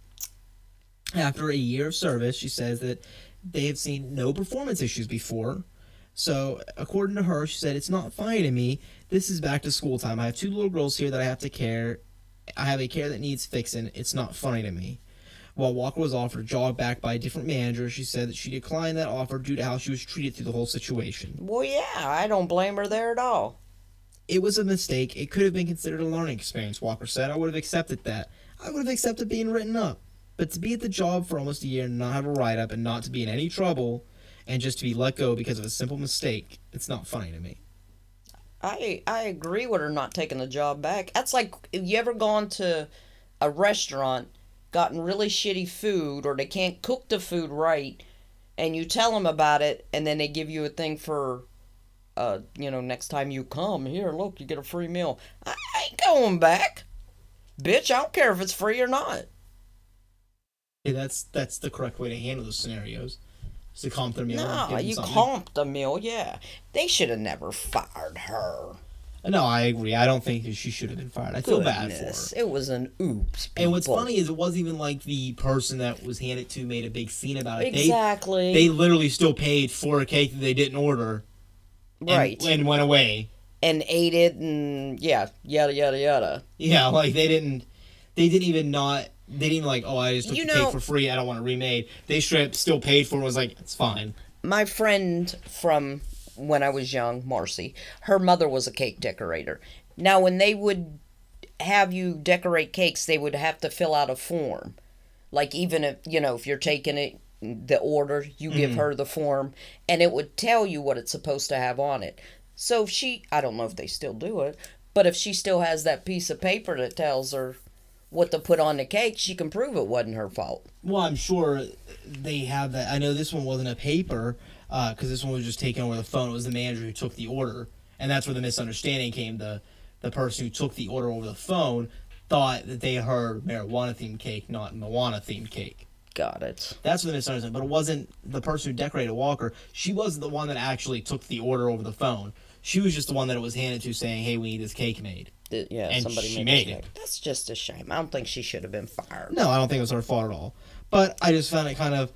After a year of service, she says that they have seen no performance issues before. So, according to her, she said, It's not funny to me. This is back to school time. I have two little girls here that I have to care. I have a care that needs fixing. It's not funny to me. While Walker was offered a job back by a different manager, she said that she declined that offer due to how she was treated through the whole situation. Well, yeah, I don't blame her there at all. It was a mistake. It could have been considered a learning experience, Walker said. I would have accepted that. I would have accepted being written up. But to be at the job for almost a year and not have a write up and not to be in any trouble and just to be let go because of a simple mistake, it's not funny to me. I I agree with her not taking the job back. That's like if you ever gone to a restaurant, gotten really shitty food, or they can't cook the food right, and you tell them about it, and then they give you a thing for, uh, you know, next time you come here, look, you get a free meal. I, I ain't going back, bitch. I don't care if it's free or not. Yeah, that's that's the correct way to handle those scenarios. Is to comp their meal. No, you something. comped the meal, yeah. They should have never fired her. Uh, no, I agree. I don't think that she should have been fired. I feel bad for Goodness, her. It was an oops. And what's funny is it wasn't even like the person that was handed to made a big scene about it. They Exactly. they literally still paid for a cake that they didn't order and, right. and went away. and ate it and yeah, yada yada yada. Yeah, like they didn't they didn't even not they didn't like, oh I just took You the cake for free, I don't want it remade. They straight up still paid for it was like, it's fine. My friend from when I was young, Marcy, her mother was a cake decorator. Now when they would have you decorate cakes, they would have to fill out a form. Like even if you know, if you're taking it the order, you give mm. her the form and it would tell you what it's supposed to have on it. So if she I don't know if they still do it, but if she still has that piece of paper that tells her what to put on the cake, she can prove it wasn't her fault. Well, I'm sure they have that. I know this one wasn't a paper uh, because this one was just taken over the phone. It was the manager who took the order, and that's where the misunderstanding came. The the person who took the order over the phone thought that they heard marijuana themed cake, not Moana themed cake. Got it. That's what the misunderstanding. But it wasn't the person who decorated Walker. She wasn't the one that actually took the order over the phone. She was just the one that it was handed to, saying, "Hey, we need this cake made." Th- Yeah, And somebody she made, made mistake. That's just a shame. I don't think she should have been fired. No, I don't think it was her fault at all. But I just found it kind of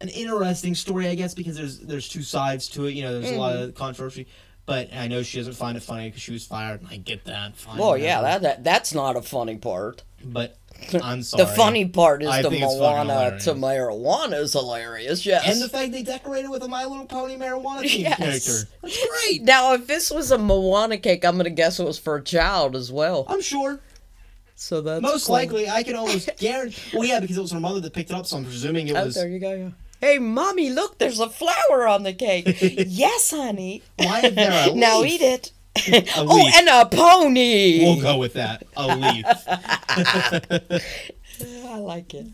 an interesting story, I guess, because there's there's two sides to it. You know, there's a lot Mm-hmm. of controversy. But I know she doesn't find it funny because she was fired, and I get that. Fine, Well, yeah, that, that that's not a funny part. But I'm sorry. The funny part is I the Moana to marijuana is hilarious. Yes. and the fact they decorated with a My Little Pony marijuana themed Yes. character. That's great. now, if this was a Moana cake, I'm gonna guess it was for a child as well. I'm sure. So that's Most cool. likely, I can almost guarantee. Well, yeah, because it was her mother that picked it up, so I'm presuming it Oh, was. there you go. Yeah. Hey, mommy, look, there's a flower on the cake. yes, honey. Why is there a now eat it. A oh, and a pony. We'll go with that. A leaf. I like it.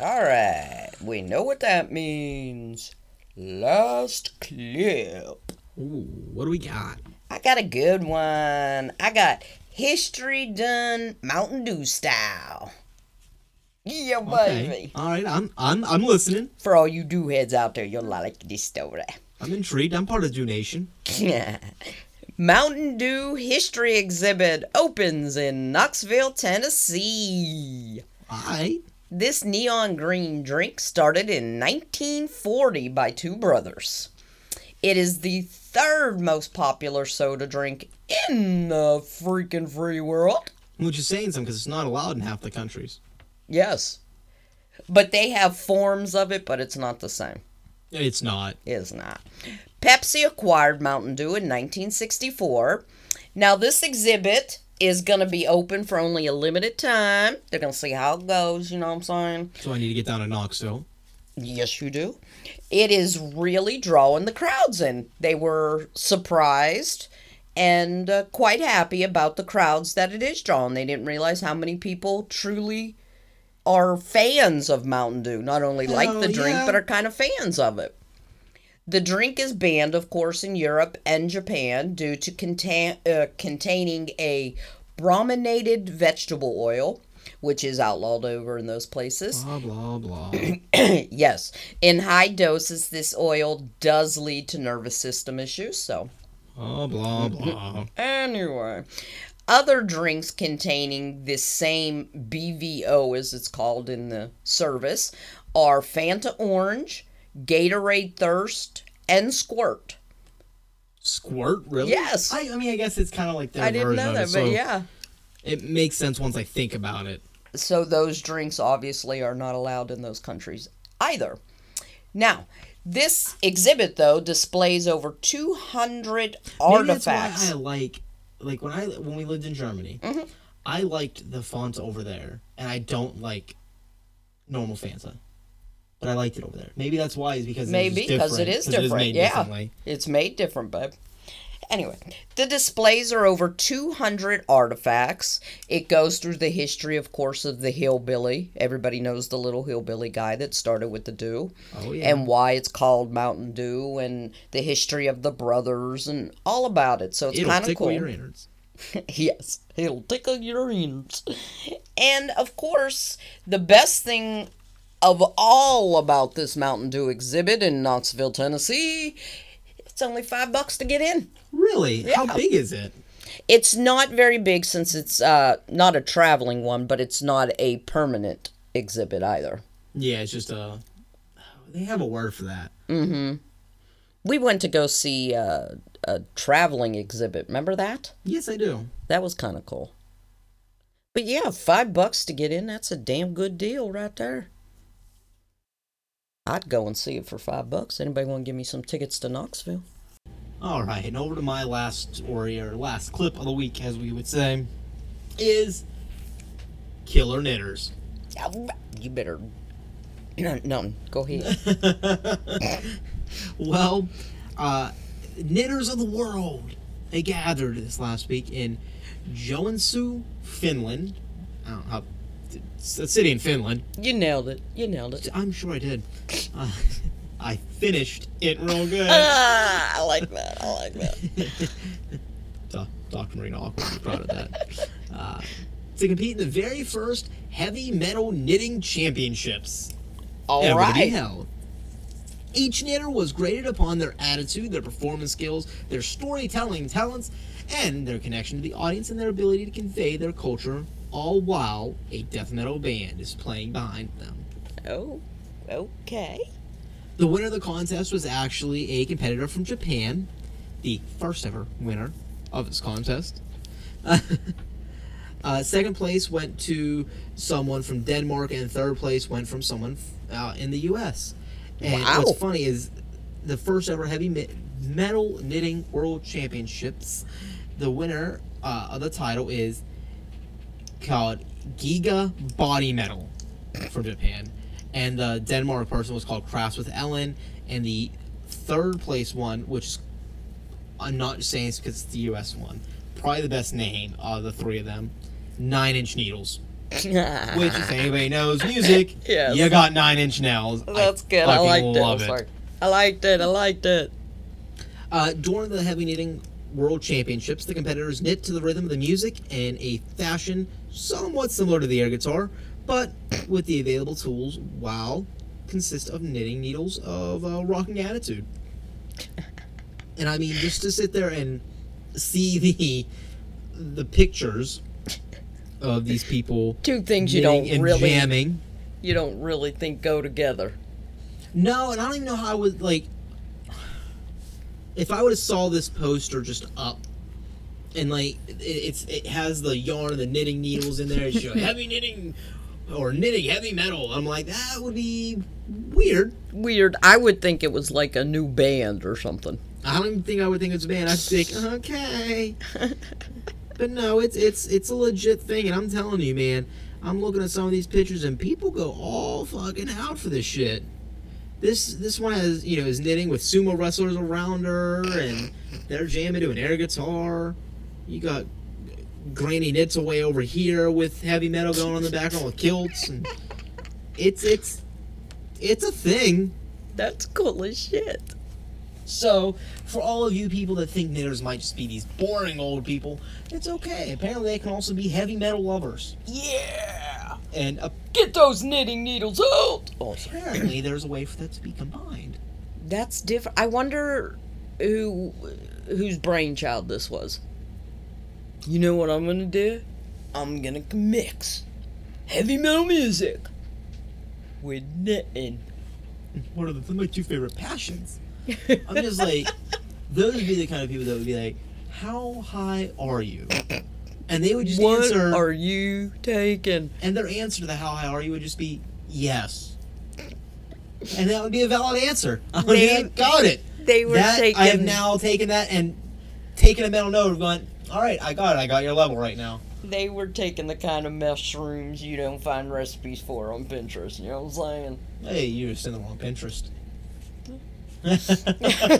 All right, we know what that means. Last clip. Ooh, what Dew we got? I got a good one. I got history done Mountain Dew style. Yeah, Okay. baby. All right, I'm I'm I'm listening. For all you do heads out there, you'll like this story. I'm intrigued. I'm part of Dew Nation. Mountain Dew History Exhibit opens in Knoxville, Tennessee. All right. This neon green drink started in 1940 by two brothers. It is the third most popular soda drink in the freaking free world. Which is saying something because it's not allowed in half the countries. Yes. But they have forms of it, but it's not the same. It's not. It is not. Pepsi acquired Mountain Dew in 1964. Now, this exhibit is going to be open for only a limited time. They're going to see how it goes, you know what I'm saying? So I need to get down to Knoxville. Yes, you do. It is really drawing the crowds in. They were surprised and uh, quite happy about the crowds that it is drawing. They didn't realize how many people truly are fans of Mountain Dew. Not only like Hell the drink, yeah. but are kind of fans of it. The drink is banned, of course, in Europe and Japan due to contain, uh, containing a brominated vegetable oil, which is outlawed over in those places. Blah blah blah. yes, in high doses, this oil does lead to nervous system issues. So, blah blah blah. anyway, other drinks containing this same BVO, as it's called in the service, are Fanta Orange, Gatorade Thirst, and Squirt. Squirt, really? Yes. I, I mean, I guess it's kind of like their I didn't know that, it, so but yeah. it makes sense once I think about it. So those drinks obviously are not allowed in those countries either. Now, this exhibit though displays over 200 Maybe that's artifacts. why I like, like when I when we lived in Germany, Mm-hmm. I liked the font over there, and I don't like normal Fanta. But I liked it over there. Maybe that's why is because Maybe it's because it is different. made yeah, it's made different, babe. Anyway, the displays are over 200 artifacts. It goes through the history, of course, of the hillbilly. Everybody knows the little hillbilly guy that started with the Dew. Oh yeah. And why it's called Mountain Dew, and the history of the brothers, and all about it. So it's kind of tickle cool. your innards. yes, it'll tickle your ears. And of course, the best thing of all about this Mountain Dew exhibit in Knoxville, Tennessee, it's only five bucks to get in. Really? How big is it? It's not very big since it's uh, not a traveling one, but it's not a permanent exhibit either. Yeah, it's just a. They have a word for that. Mm-hmm. We went to go see uh, a traveling exhibit. Remember that? Yes, I do. That was kind of cool. But yeah, five bucks to get in, that's a damn good deal right there. I'd go and see it for five bucks. Anybody want to give me some tickets to Knoxville? All right, and over to my last story or last clip of the week, as we would say, is Killer Knitters. You better. No, no go ahead. Well, uh, knitters of the world they gathered this last week in Joensuu, Finland. I don't know how. A city in Finland. You nailed it. You nailed it. I'm sure I did. Uh, I finished it real good. Ah, I like that. I like that. Dr. Marina Awkward was proud of that. Uh, to compete in the very first heavy metal knitting championships. All ever to be held. Each knitter was graded upon their attitude, their performance skills, their storytelling talents, and their connection to the audience and their ability to convey their culture, all while a death metal band is playing behind them. Oh, okay. The winner of the contest was actually a competitor from Japan, the first ever winner of this contest. uh, second place went to someone from Denmark, and third place went from someone uh, in the U.S. And Wow. what's funny is the first ever heavy me- metal knitting world championships. The winner uh, of the title is called Giga Body Metal from Japan, and the Denmark person was called Crafts with Ellen, and the third place one, which is- I'm not just saying it's because it's the U.S. one, probably the best name of the three of them, Nine Inch Needles. Which, if anybody knows music, Yes. you got Nine Inch Nails. That's good. I liked it. I, it. like, I liked it. I liked it. Uh, during the heavy knitting world championships, the competitors knit to the rhythm of the music in a fashion somewhat similar to the air guitar, but with the available tools, while consist of knitting needles of uh, rocking attitude. And I mean, just to sit there and see the the pictures of these people Two things you don't really jamming. you don't really think go together. No, and I don't even know how I would like. If I would have saw this poster just up, and like it, it's it has the yarn, and the knitting needles in there, it's heavy knitting or knitting heavy metal. I'm like that would be weird. Weird. I would think it was like a new band or something. I don't even think I would think it's a band. I'd think okay, but no, it's it's it's a legit thing, and I'm telling you, man. I'm looking at some of these pictures, and people go all fucking out for this shit. This this one has you know is knitting with sumo wrestlers around her, and they're jamming to an air guitar. You got Granny knits away over here with heavy metal going on the background with kilts, and it's it's it's a thing. That's cool as shit. So, for all of you people that think knitters might just be these boring old people, it's okay. Apparently, they can also be heavy metal lovers. Yeah. And Get those knitting needles out. Oh, apparently, there's a way for that to be combined. That's different. I wonder who whose brainchild this was. You know what I'm gonna do? I'm gonna mix heavy metal music with knitting. What are the, my two favorite passions? I'm just like, those would be the kind of people that would be like, How high are you? And they would just what answer, are you taking? and their answer to the how high are you would just be, Yes. And that would be a valid answer. I would be They- like, Got it. They were that taking. I have now taken that and taken a mental note of going, all right, I got it. I got your level right now. They were taking the kind of mushrooms you don't find recipes for on Pinterest. You know what I'm saying? Hey, you're just in the wrong Pinterest. uh,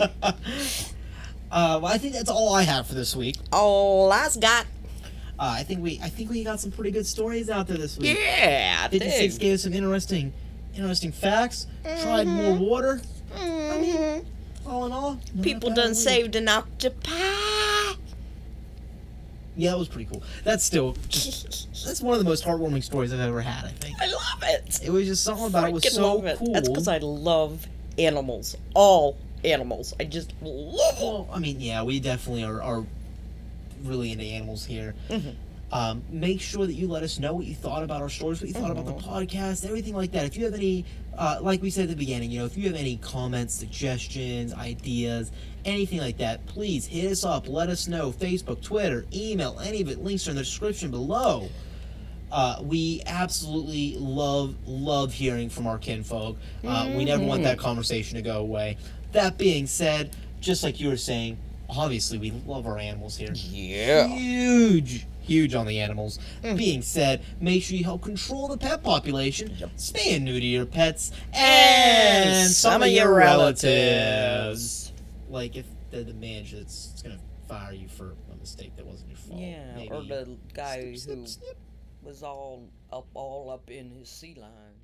well, I think that's all I have for this week. All I's got. Uh, I think we, I think we got some pretty good stories out there this week. Yeah, I Fifty-six dig. gave us some interesting, interesting facts. Tried more water. I mean, all in all, People done saved an octopi. Yeah, that was pretty cool. That's still, just, that's one of the most heartwarming stories I've ever had. I think I love it. it was just something about it was so it. cool. That's because I love animals. All animals. I just love them. Well, I mean, yeah, we definitely are, are really into animals here. Mhm. Um, make sure that you let us know what you thought about our stories, what you thought about the podcast, everything like that. If you have any, uh, like we said at the beginning, you know, if you have any comments, suggestions, ideas, anything like that, please hit us up. Let us know. Facebook, Twitter, email, any of it. Links are in the description below. Uh, we absolutely love love hearing from our kinfolk. Uh, We never want that conversation to go away. That being said, just like you were saying, obviously we love our animals here. Yeah. Huge, huge on the animals. Being said, make sure you help control the pet population. Spay and neuter your pets and, some, of your relatives. Like if they're the manager that's, gonna fire you for a mistake that wasn't your fault. Yeah, Maybe or the guy snip, snip, who snip. was all up, all up in his sea lion.